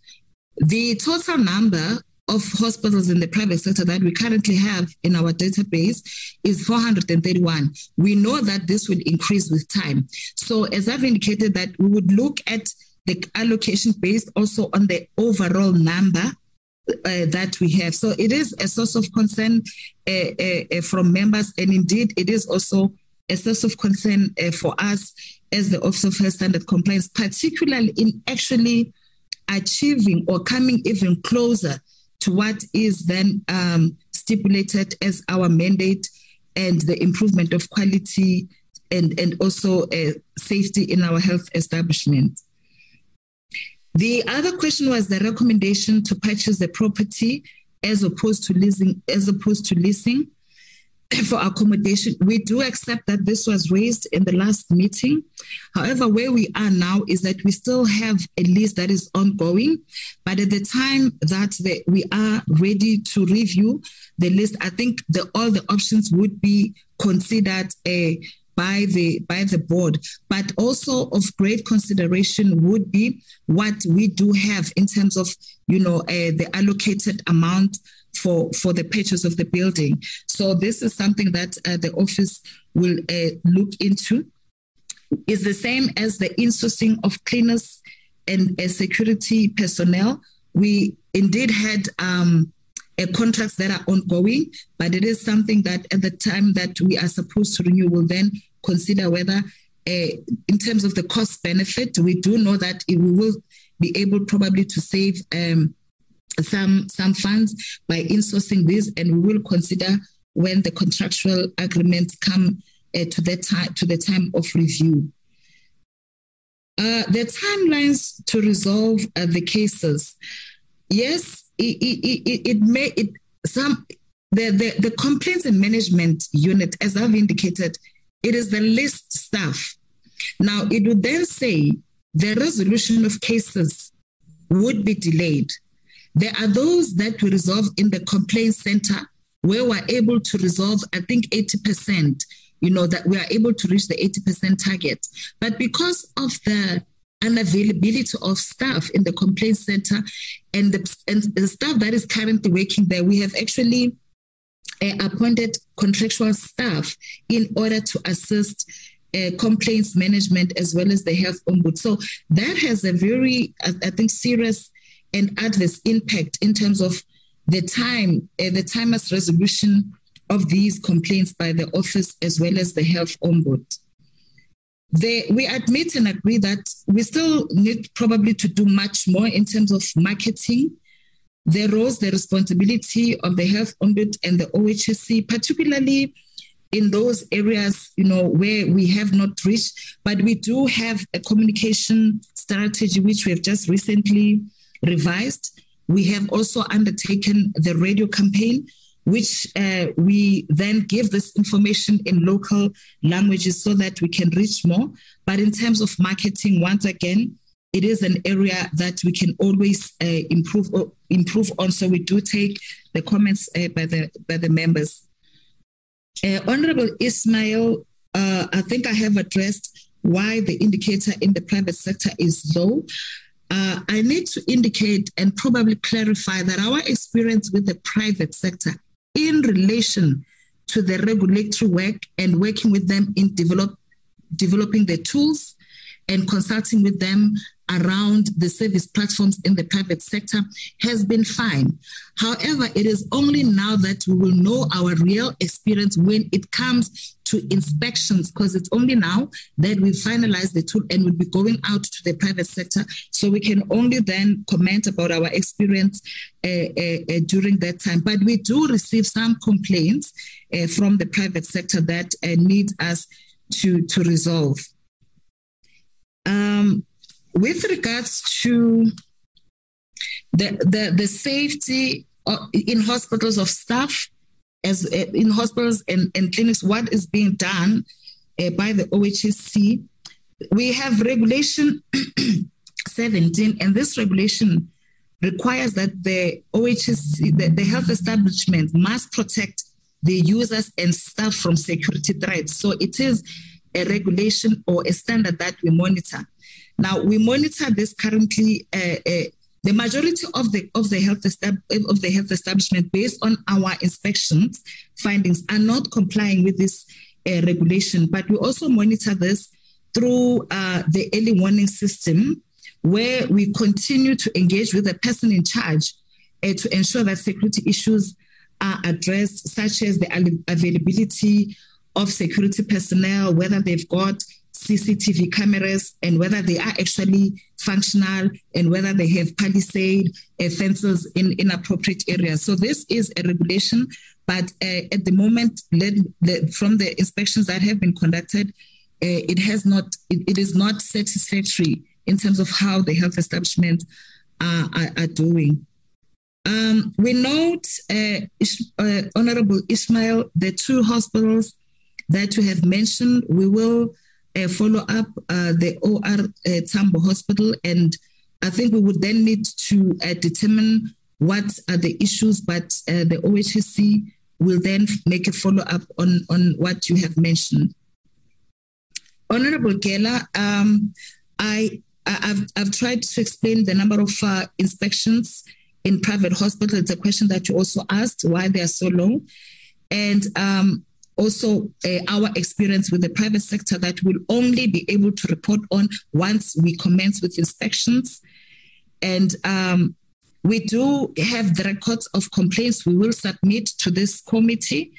the total number of hospitals in the private sector that we currently have in our database is 431. We know that this will increase with time. So as I've indicated that we would look at the allocation based also on the overall number uh, that we have. So it is a source of concern uh, uh, uh from members, and indeed it is also a source of concern uh, for us as the Office of Health Standard Compliance, particularly in actually achieving or coming even closer to what is then um, stipulated as our mandate and the improvement of quality and, and also uh, safety in our health establishment. The other question was the recommendation to purchase the property as opposed to leasing, as opposed to leasing for accommodation. We do accept that this was raised in the last meeting. However, where we are now is that we still have a list that is ongoing. But at the time that the, we are ready to review the list, I think the, all the options would be considered uh, by the by the board but also of great consideration would be what we do have in terms of you know uh, the allocated amount for for the purchase of the building. So this is something that uh, the office will uh, look into. Is the same as the insourcing of cleaners and uh, security personnel. We indeed had um, contracts that are ongoing, but it is something that at the time that we are supposed to renew, will then consider whether, uh, in terms of the cost benefit, we do know that we will be able probably to save. Um, some some funds by insourcing this, and we will consider when the contractual agreements come uh, to the time to the time of review. Uh, the timelines to resolve uh, the cases, yes, it, it, it, it may it some the, the the complaints and management unit, as I've indicated, it is the least staff. Now it would then say the resolution of cases would be delayed there are those that we resolve in the complaint center where we're able to resolve, I think, 80%, you know, that we are able to reach the 80% target. But because of the unavailability of staff in the complaint center and the, and the staff that is currently working there, we have actually uh, appointed contractual staff in order to assist uh, complaints management as well as the health ombuds. So that has a very, I, I think, serious and adverse impact in terms of the time, uh, the timeless resolution of these complaints by the office as well as the health ombud. They, we admit and agree that we still need probably to do much more in terms of marketing the roles, the responsibility of the health ombud and the OHSC, particularly in those areas, you know, where we have not reached, but we do have a communication strategy which we have just recently revised. We have also undertaken the radio campaign, which uh, we then give this information in local languages so that we can reach more. But in terms of marketing, once again, it is an area that we can always uh, improve improve on. So we do take the comments uh, by the by the members. Uh, Honorable Ismail, uh, I think I have addressed why the indicator in the private sector is low uh, I need to indicate and probably clarify that our experience with the private sector in relation to the regulatory work and working with them in develop, developing the tools and consulting with them around the service platforms in the private sector has been fine. However, it is only now that we will know our real experience when it comes to inspections, because it's only now that we finalize the tool and we'll be going out to the private sector. So we can only then comment about our experience uh, uh, uh, during that time. But we do receive some complaints uh, from the private sector that uh, need us to, to resolve. Um, with regards to the, the, the safety uh, in hospitals of staff, as uh, in hospitals and, and clinics, what is being done uh, by the OHSC. We have regulation 17, and this regulation requires that the OHSC, the, the health establishment, must protect the users and staff from security threats. So it is a regulation or a standard that we monitor. Now we monitor this currently. Uh, uh, the majority of the of the health estab- of the health establishment, based on our inspections findings, are not complying with this uh, regulation. But we also monitor this through uh, the early warning system, where we continue to engage with the person in charge uh, to ensure that security issues are addressed, such as the availability of security personnel, whether they've got CCTV cameras and whether they are actually functional and whether they have palisade uh, fences in inappropriate areas. So this is a regulation, but uh, at the moment, let, from the inspections that have been conducted, uh, it has not, it, it is not satisfactory in terms of how the health establishments are, are, are doing. Um, we note, uh, uh, Honorable Ismail, the two hospitals that you have mentioned, we will uh, follow up uh, the OR uh, Tambo Hospital, and I think we would then need to uh, determine what are the issues, but uh, the OHSC will then make a follow up on, on what you have mentioned. Honorable Gela, um, I, I've, I've tried to explain the number of uh, inspections in private hospitals. It's a question that you also asked why they are so long. And um, also uh, our experience with the private sector that we'll only be able to report on once we commence with inspections. And um, we do have the records of complaints. We will submit to this committee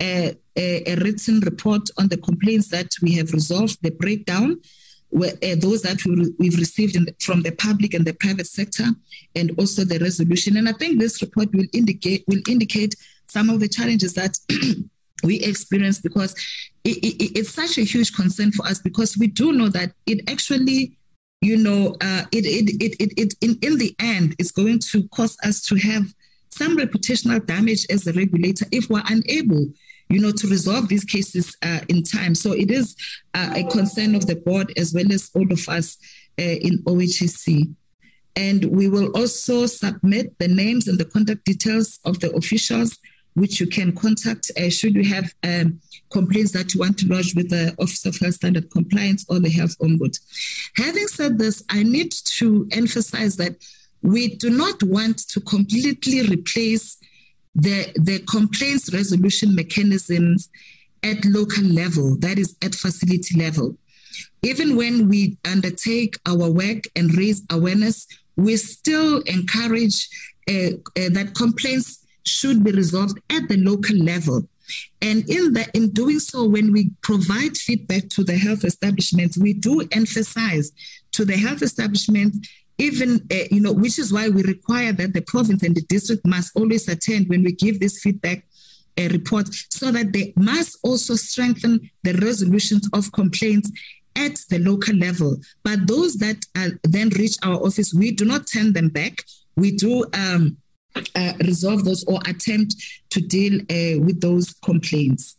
a, uh, a, a written report on the complaints that we have resolved, the breakdown, where, uh, those that we, have received the, from the public and the private sector, and also the resolution. And I think this report will indicate will indicate some of the challenges that we experience because it, it, it's such a huge concern for us because we do know that it actually you know uh, it, it, it, it, it in, in the end is going to cause us to have some reputational damage as a regulator if we're unable you know to resolve these cases uh, in time. So it is uh, a concern of the board as well as all of us uh, in ohsc and we will also submit the names and the contact details of the officials which you can contact uh, should you have um, complaints that you want to lodge with the Office of Health Standard Compliance or the Health Ombud. Having said this, I need to emphasize that we do not want to completely replace the, the complaints resolution mechanisms at local level, that is at facility level. Even when we undertake our work and raise awareness, we still encourage uh, uh, that complaints should be resolved at the local level. And in the in doing so, when we provide feedback to the health establishments, we do emphasize to the health establishment, even uh, you know, which is why we require that the province and the district must always attend when we give this feedback uh, report, so that they must also strengthen the resolutions of complaints at the local level. But those that uh, then reach our office, we do not turn them back. We do. Um, uh, resolve those or attempt to deal uh, with those complaints.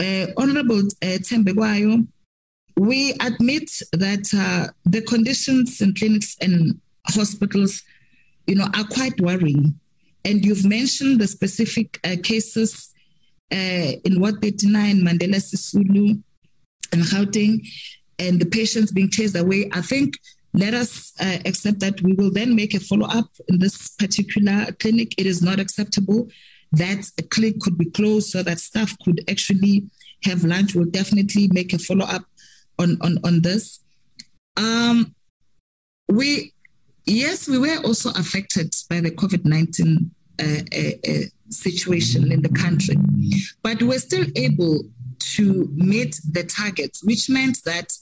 Uh, Honorable uh, we admit that uh, the conditions in clinics and hospitals, you know, are quite worrying. And you've mentioned the specific uh, cases uh, in Ward 39, Mandela Sisulu, and Gauteng, and the patients being chased away. I think let us uh, accept that we will then make a follow up in this particular clinic. It is not acceptable that a clinic could be closed so that staff could actually have lunch. We'll definitely make a follow up on, on, on this. Um, we, yes, we were also affected by the COVID 19 uh, uh, uh, situation in the country, but we're still able to meet the targets, which meant that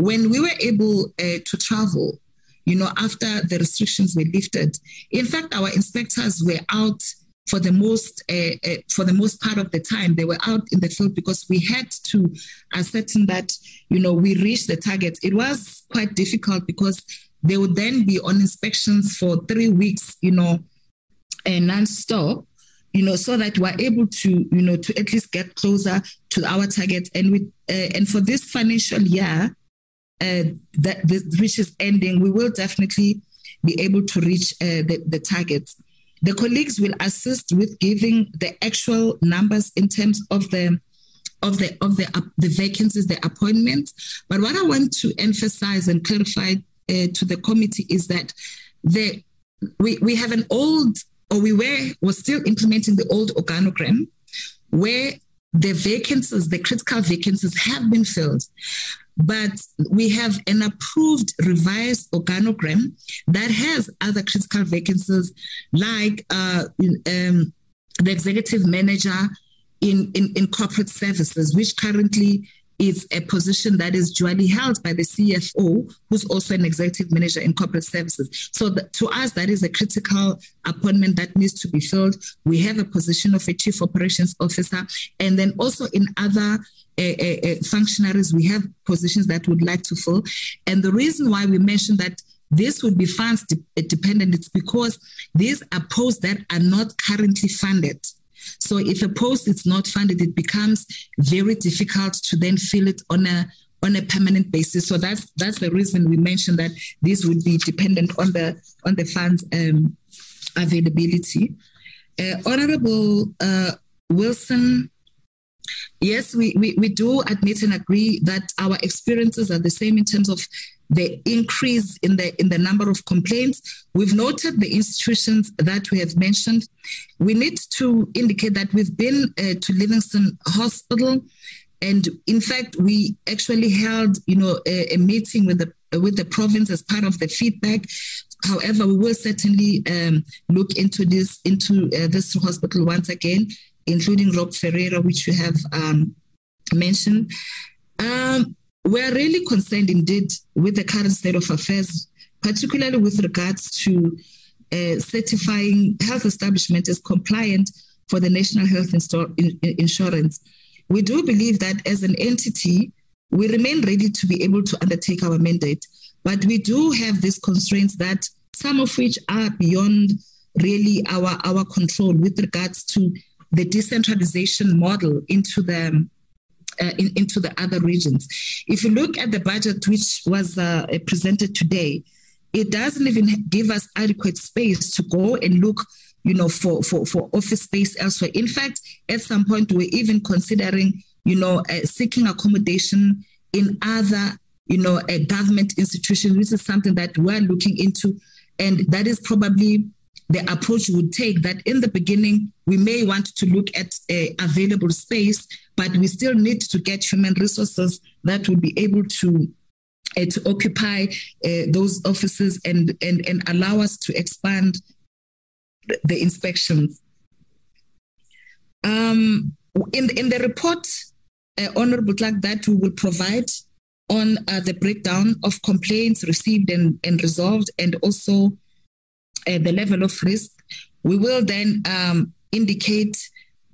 when we were able uh, to travel, you know, after the restrictions were lifted, in fact, our inspectors were out for the most uh, uh, for the most part of the time. They were out in the field because we had to ascertain that you know we reached the target. It was quite difficult because they would then be on inspections for three weeks, you know, and non-stop you know, so that we're able to, you know, to at least get closer to our target And with uh, and for this financial year, uh, that which is ending, we will definitely be able to reach uh, the, the targets. The colleagues will assist with giving the actual numbers in terms of the of the of the uh, the vacancies, the appointments. But what I want to emphasize and clarify uh, to the committee is that the we we have an old or we were was still implementing the old organogram where the vacancies, the critical vacancies have been filled. But we have an approved revised organogram that has other critical vacancies like uh, um, the executive manager in, in, in corporate services, which currently is a position that is dually held by the CFO, who's also an executive manager in corporate services. So to us, that is a critical appointment that needs to be filled. We have a position of a chief operations officer, and then also in other functionaries, we have positions that would like to fill. And the reason why we mentioned that this would be funds de- dependent, it's because these are posts that are not currently funded. So if a post is not funded, it becomes very difficult to then fill it on a on a permanent basis. So that's that's the reason we mentioned that this would be dependent on the on the funds um, availability. Uh, Honorable uh, Wilson yes, we, we, we do admit and agree that our experiences are the same in terms of the increase in the in the number of complaints. We've noted the institutions that we have mentioned. We need to indicate that we've been uh, to Livingstone Hospital, and in fact, we actually held you know a, a meeting with the with the province as part of the feedback. However, we will certainly um, look into this into uh, this hospital once again including Rob Ferreira, which you have um, mentioned. Um, we're really concerned indeed with the current state of affairs, particularly with regards to uh, certifying health establishment as compliant for the national health insto- in- insurance. We do believe that as an entity, we remain ready to be able to undertake our mandate, but we do have these constraints that some of which are beyond really our, our control with regards to the decentralization model into the uh, in, into the other regions. If you look at the budget which was uh, presented today, it doesn't even give us adequate space to go and look, you know, for for for office space elsewhere. In fact, at some point we're even considering, you know, uh, seeking accommodation in other, you know, uh, government institutions. This is something that we're looking into, and that is probably the approach would take that in the beginning, we may want to look at available space, but we still need to get human resources that would be able to uh, to occupy uh, those offices and, and, and allow us to expand the inspections. Um, in, in the report, uh, Honorable Clark, that we will provide on uh, the breakdown of complaints received and, and resolved, and also uh, the level of risk. We will then um, indicate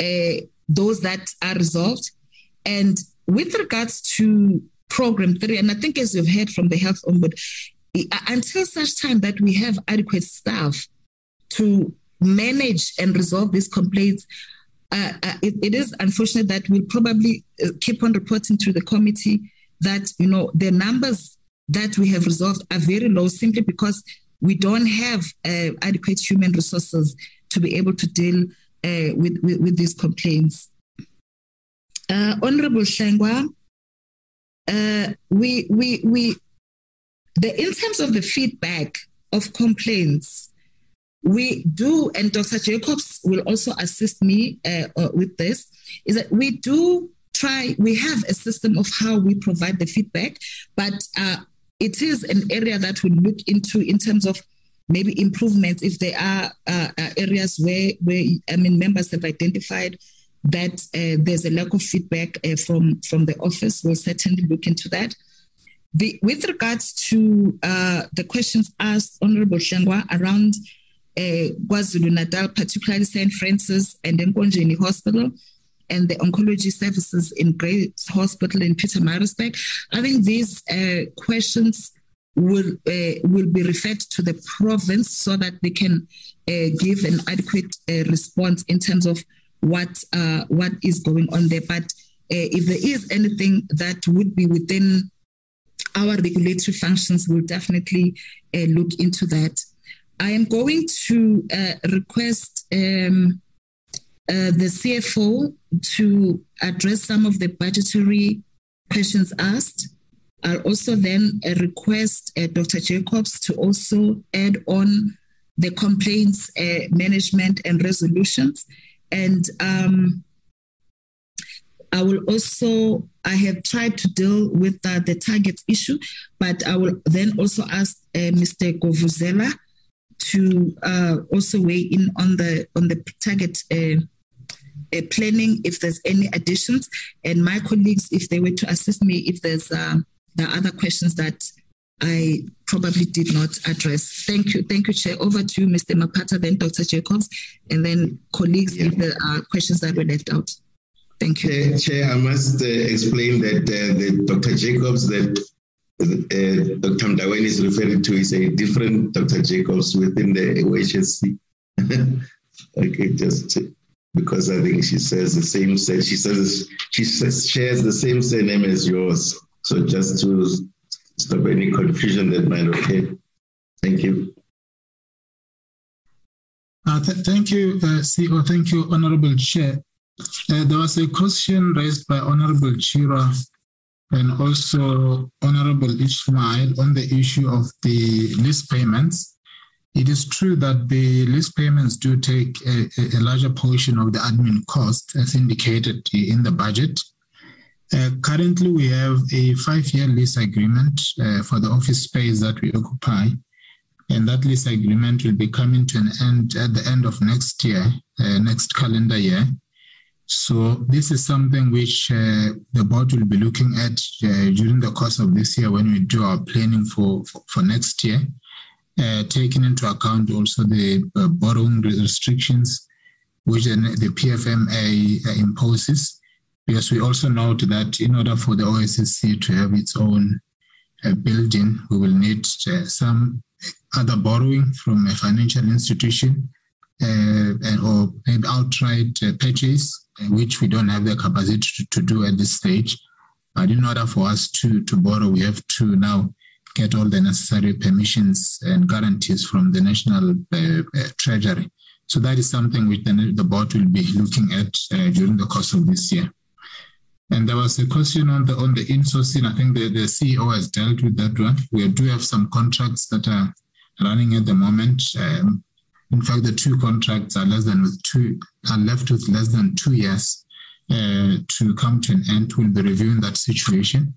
uh, those that are resolved. And with regards to program three, and I think as you've heard from the health ombud, until such time that we have adequate staff to manage and resolve these complaints, uh, uh, it, it is unfortunate that we'll probably uh, keep on reporting to the committee that you know the numbers that we have resolved are very low simply because we don't have uh, adequate human resources to be able to deal uh, with, with, with, these complaints. Uh, Honorable Hlengwa, uh, we, we, we, the, in terms of the feedback of complaints, we do, and Dr. Jacobs will also assist me uh, uh, with this, is that we do try, we have a system of how we provide the feedback, but it is an area that we look into in terms of maybe improvements if there are uh, uh, areas where where I mean members have identified that uh, there's a lack of feedback uh, from from the office. We'll certainly look into that. The, with regards to uh, the questions asked, Honorable Hlengwa, around uh, KwaZulu particularly St. Francis and Nkonjeni Hospital, and the oncology services in Grey's Hospital in Pietermaritzburg. I think these uh, questions will uh, will be referred to the province so that they can uh, give an adequate uh, response in terms of what uh, what is going on there. But uh, if there is anything that would be within our regulatory functions, we'll definitely look into that. I am going to request um, the CFO to address some of the budgetary questions asked. I'll also then uh, request uh, Dr. Jacobs to also add on the complaints uh, management and resolutions. And um, I will also, I have tried to deal with uh, the target issue, but I will then also ask uh, Mr. Govuzela to uh, also weigh in on the on the target uh, planning if there's any additions, and my colleagues if they were to assist me if there's uh, the other questions that I probably did not address. Thank you. Thank you, Chair. Over to you, Mr. Mapata, then Dr. Jacobs, and then colleagues yeah. if there are questions that were left out. Thank you. Chair, Chair I must uh, explain that uh, the Dr. Jacobs that uh, Dr. Mndaweni is referring to is a different Dr. Jacobs within the OHSC. okay, just because I think she says the same. She says she shares the same surname as yours. So just to stop any confusion that might occur. Thank you. Uh, th- thank you, uh, CEO. Thank you, Honorable Chair. Uh, there was a question raised by Honorable Chirwa and also Honorable Ishmael on the issue of the lease payments. It is true that the lease payments do take a, a larger portion of the admin cost, as indicated in the budget. Uh, currently, we have a five-year lease agreement uh, for the office space that we occupy, and that lease agreement will be coming to an end at the end of next year, uh, next calendar year. So this is something which uh, the board will be looking at uh, during the course of this year when we do our planning for for, for next year, taking into account also the borrowing restrictions which the PFMA imposes because we also note that in order for the OHSC to have its own uh, building, we will need uh, some other borrowing from a financial institution uh, or maybe outright uh, purchase, uh, which we don't have the capacity to, to, do at this stage. But in order for us to, to borrow, we have to now get all the necessary permissions and guarantees from the National uh, Treasury. So that is something which the, the board will be looking at during the course of this year. And there was a question on the on the insourcing. I think the, the CEO has dealt with that one. We do have some contracts that are running at the moment. Um, in fact, the two contracts are less than with two are left with less than two years uh, to come to an end. We'll be reviewing that situation.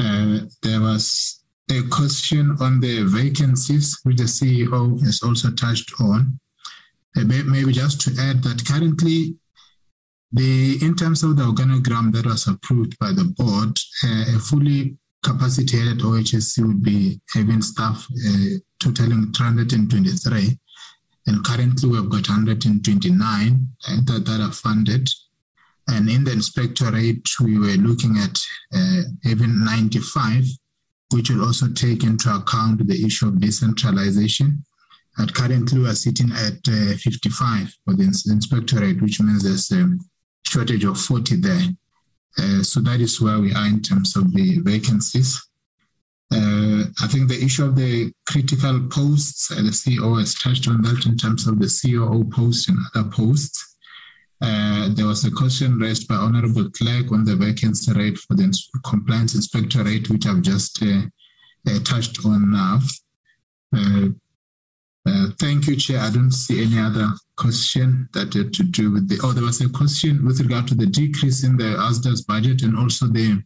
Uh, there was a question on the vacancies, which the CEO has also touched on. Uh, maybe just to add that currently the, in terms of the organogram that was approved by the board, uh, a fully capacitated OHSC would be having staff uh, totaling 323. And currently we've got 129 uh, that, that are funded. And in the inspectorate, we were looking at uh, having 95, which will also take into account the issue of decentralization. And currently, we are sitting at uh, 55 for the inspectorate, which means there's a shortage of 40 there. Uh, so that is where we are in terms of the vacancies. Uh, I think the issue of the critical posts, uh, the CEO has touched on that in terms of the COO post and other posts. Uh, there was a question raised by Honorable Clerk on the vacancy rate for the compliance inspectorate, which I've just uh, uh, touched on now. Uh, thank you, Chair. I don't see any other question that had to do with the. Oh, there was a question with regard to the decrease in the ASDA's budget and also the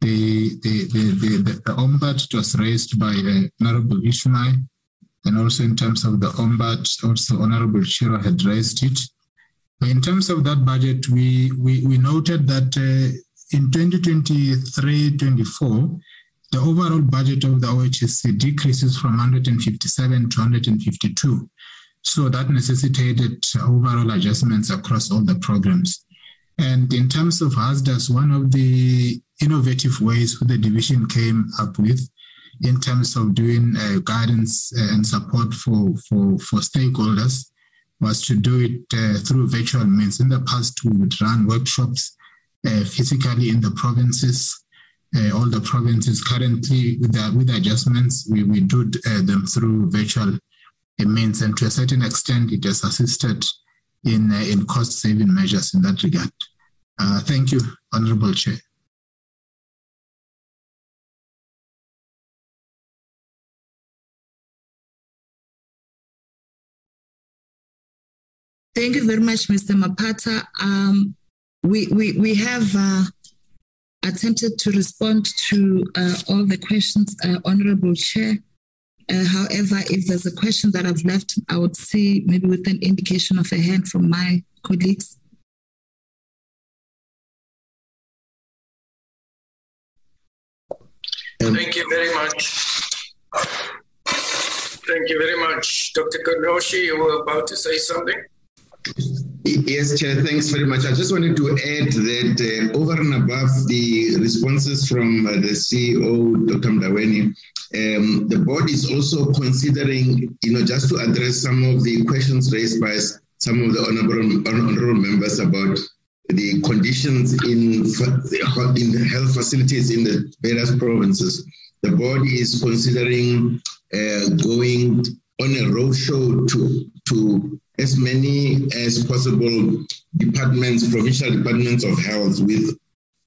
the the the, the, the, Ombud was raised by uh, Honorable Ishmael, and also in terms of the Ombud, also Honorable Chirwa had raised it. In terms of that budget, we we, we noted that uh, in 2023-24 the overall budget of the OHSC decreases from 157 to 152. So that necessitated overall adjustments across all the programs. And in terms of ASDAS, one of the innovative ways the division came up with in terms of doing uh, guidance and support for, for, for stakeholders was to do it uh, through virtual means. In the past, we would run workshops uh, physically in the provinces. Uh, all the provinces currently, with, the, with adjustments, we, we do uh, them through virtual means, and to a certain extent, it has assisted in, uh, in cost saving measures in that regard. Uh, thank you, Honorable Chair. Thank you very much, Mr. Mapata. Um, we, we, we have uh, attempted to respond to uh, all the questions, uh, Honorable Chair. Uh, however, if there's a question that I've left, I would see maybe with an indication of a hand from my colleagues. Thank you very much. Thank you very much. Dr. Kenoshi, you were about to say something? Yes, Chair, thanks very much. I just wanted to add that uh, over and above the responses from uh, the CEO, Dr. Mndaweni, um, the board is also considering, you know, just to address some of the questions raised by some of the honorable, honorable members about the conditions in, in the health facilities in the various provinces. The board is considering uh, going on a roadshow to, to as many as possible departments, provincial departments of health with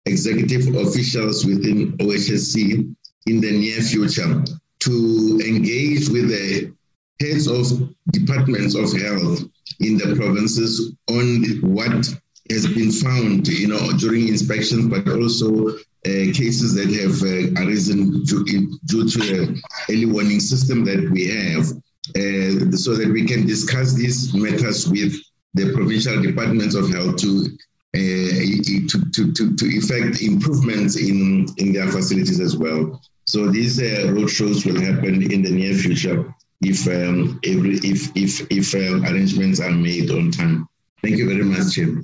executive officials within OHSC in the near future to engage with the heads of departments of health in the provinces on what has been found, you know, during inspections, but also uh, cases that have uh, arisen due, due to the early warning system that we have, uh, so that we can discuss these matters with the provincial departments of health to uh, to, to, to, to effect improvements in, in their facilities as well. So these uh, roadshows will happen in the near future if um, every, if if if uh, arrangements are made on time. Thank you very much, Chair.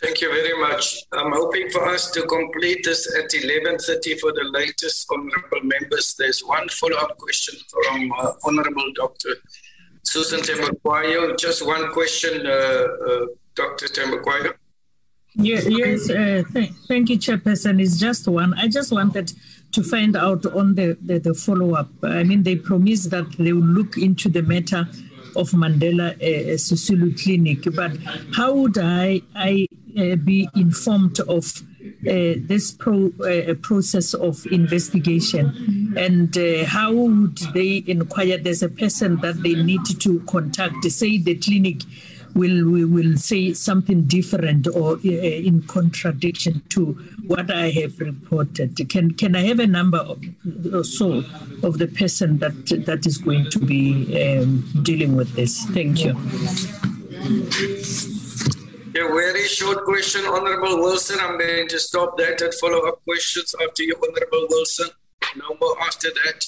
Thank you very much. I'm hoping for us to complete this at 11.30 for the latest honorable members. There's one follow-up question from uh, Honorable Dr. Susan Thembekwayo. Just one question, uh, uh, Dr. Thembekwayo. Yeah, yes, uh, th- thank you, Chairperson. It's just one. I just wanted to find out on the, the, the follow-up. I mean, they promised that they will look into the matter of Mandela uh, Sisulu Clinic, but how would I, I uh, be informed of uh, this pro, uh, process of investigation and uh, how would they inquire there's a person that they need to contact say the clinic will we will say something different or uh, in contradiction to what I have reported. Can can I have a number of, or so of the person that that is going to be um, dealing with this? Thank you. A very short question, Honorable Wilson. I'm going to stop that and follow up questions after you, Honorable Wilson. No more after that.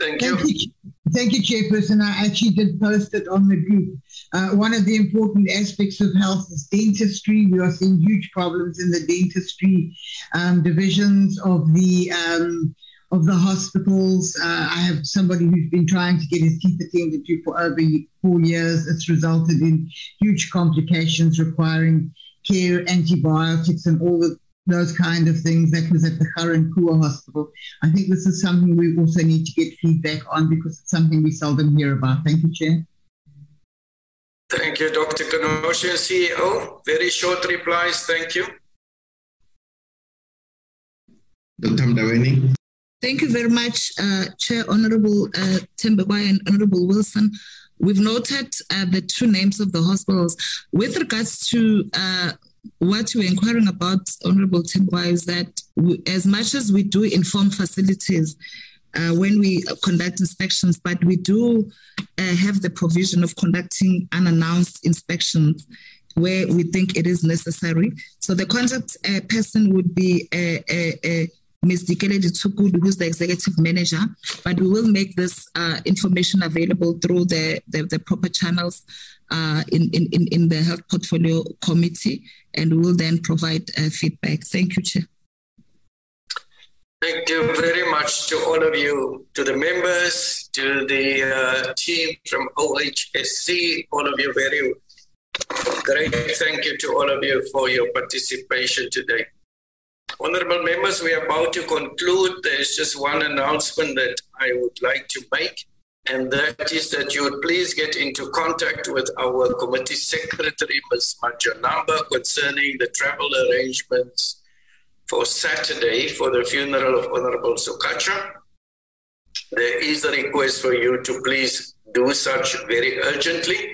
Thank, Thank you. Thank you, Chairperson. I actually did post it on the group. Uh, one of the important aspects of health is dentistry. We are seeing huge problems in the dentistry um, divisions of the um, of the hospitals. Uh, I have somebody who's been trying to get his teeth attended to for over four years. It's resulted in huge complications requiring care, antibiotics, and all the, those kind of things. That was at the current Kua Hospital. I think this is something we also need to get feedback on because it's something we seldom hear about. Thank you, Chair. Thank you, Dr. Kenoshi, CEO. Very short replies. Thank you. Dr. Mndaweni. Thank you very much, uh, Chair, Honorable uh, and Honorable Wilson. We've noted uh, the two names of the hospitals. With regards to uh, what you're inquiring about, Honorable Thembekwayo, is that we, as much as we do inform facilities uh, when we conduct inspections, but we do uh, have the provision of conducting unannounced inspections where we think it is necessary. So the contact uh, person would be a, a Ms. Dikeledi Tsukudu, who's the executive manager, but we will make this uh, information available through the, the, the proper channels uh, in, in, in the health portfolio committee, and we will then provide uh, feedback. Thank you, Chair. Thank you very much to all of you, to the members, to the uh, team from OHSC, all of you very great. Thank you to all of you for your participation today. Honorable members, we are about to conclude. There's just one announcement that I would like to make, and that is that you would please get into contact with our committee secretary, Ms. Majanamba, concerning the travel arrangements for Saturday for the funeral of Honorable Sokacha. There is a request for you to please do such very urgently,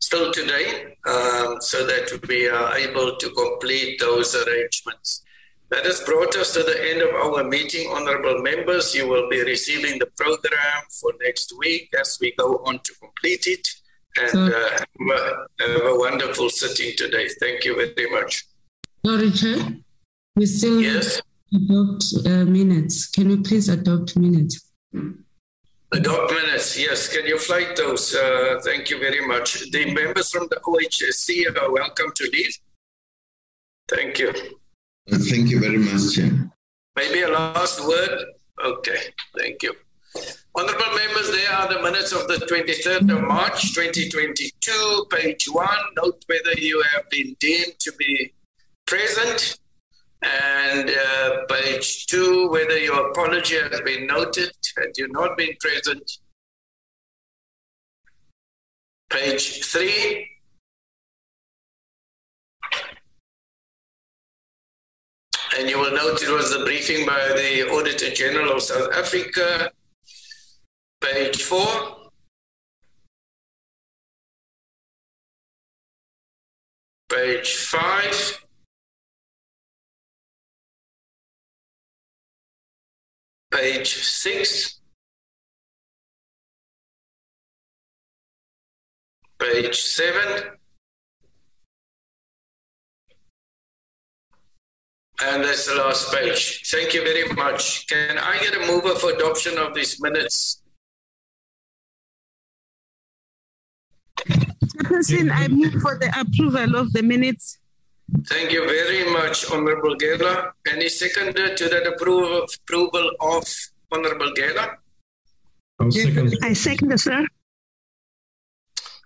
still today, um, so that we are able to complete those arrangements. That has brought us to the end of our meeting, honorable members. You will be receiving the program for next week as we go on to complete it. And uh, have, a, wonderful sitting today. Thank you very much. Sorry, Chair. We still yes. adopt uh, minutes. Can you please adopt minutes? Adopt minutes, yes. Can you flight those? Uh, thank you very much. The members from the OHSC are welcome to leave. Thank you. Thank you very much, Chair. Maybe a last word? Okay, thank you. Honorable members, there are the minutes of the 23rd of March 2022, page one. Note whether you have been deemed to be present. And uh, page two, whether your apology has been noted had you not been present. Page three, and you will note it was the briefing by the Auditor General of South Africa. Page four. Page five. Page six. Page seven. And that's the last page. Thank you very much. Can I get a mover for adoption of these minutes? Chairperson, I move for the approval of the minutes. Thank you very much, Honorable Gela. Any seconder to that approval, approval of Honorable Gela? I second, sir.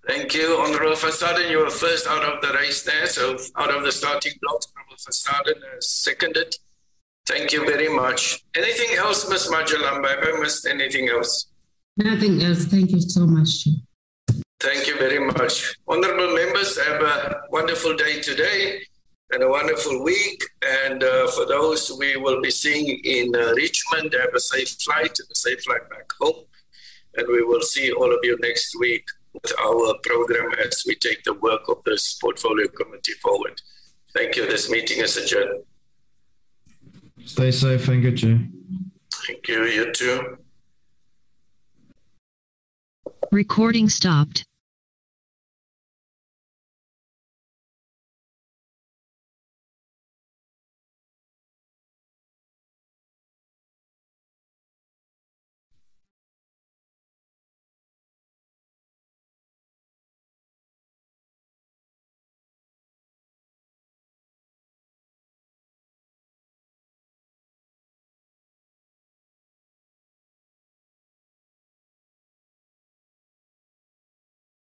Thank you, Honorable Fasaden. You were first out of the race there, so out of the starting blocks, Honorable Fasaden has seconded. Thank you very much. Anything else, Ms. Majalamba? Have I missed anything else? Nothing else. Thank you so much. Thank you very much. Honorable members, have a wonderful day today and a wonderful week. And uh, for those we will be seeing in uh, Richmond, have a safe flight and a safe flight back home. And we will see all of you next week with our program as we take the work of this portfolio committee forward. Thank you. This meeting is adjourned. Stay safe. Thank you, Chair. Thank you. You too. Recording stopped.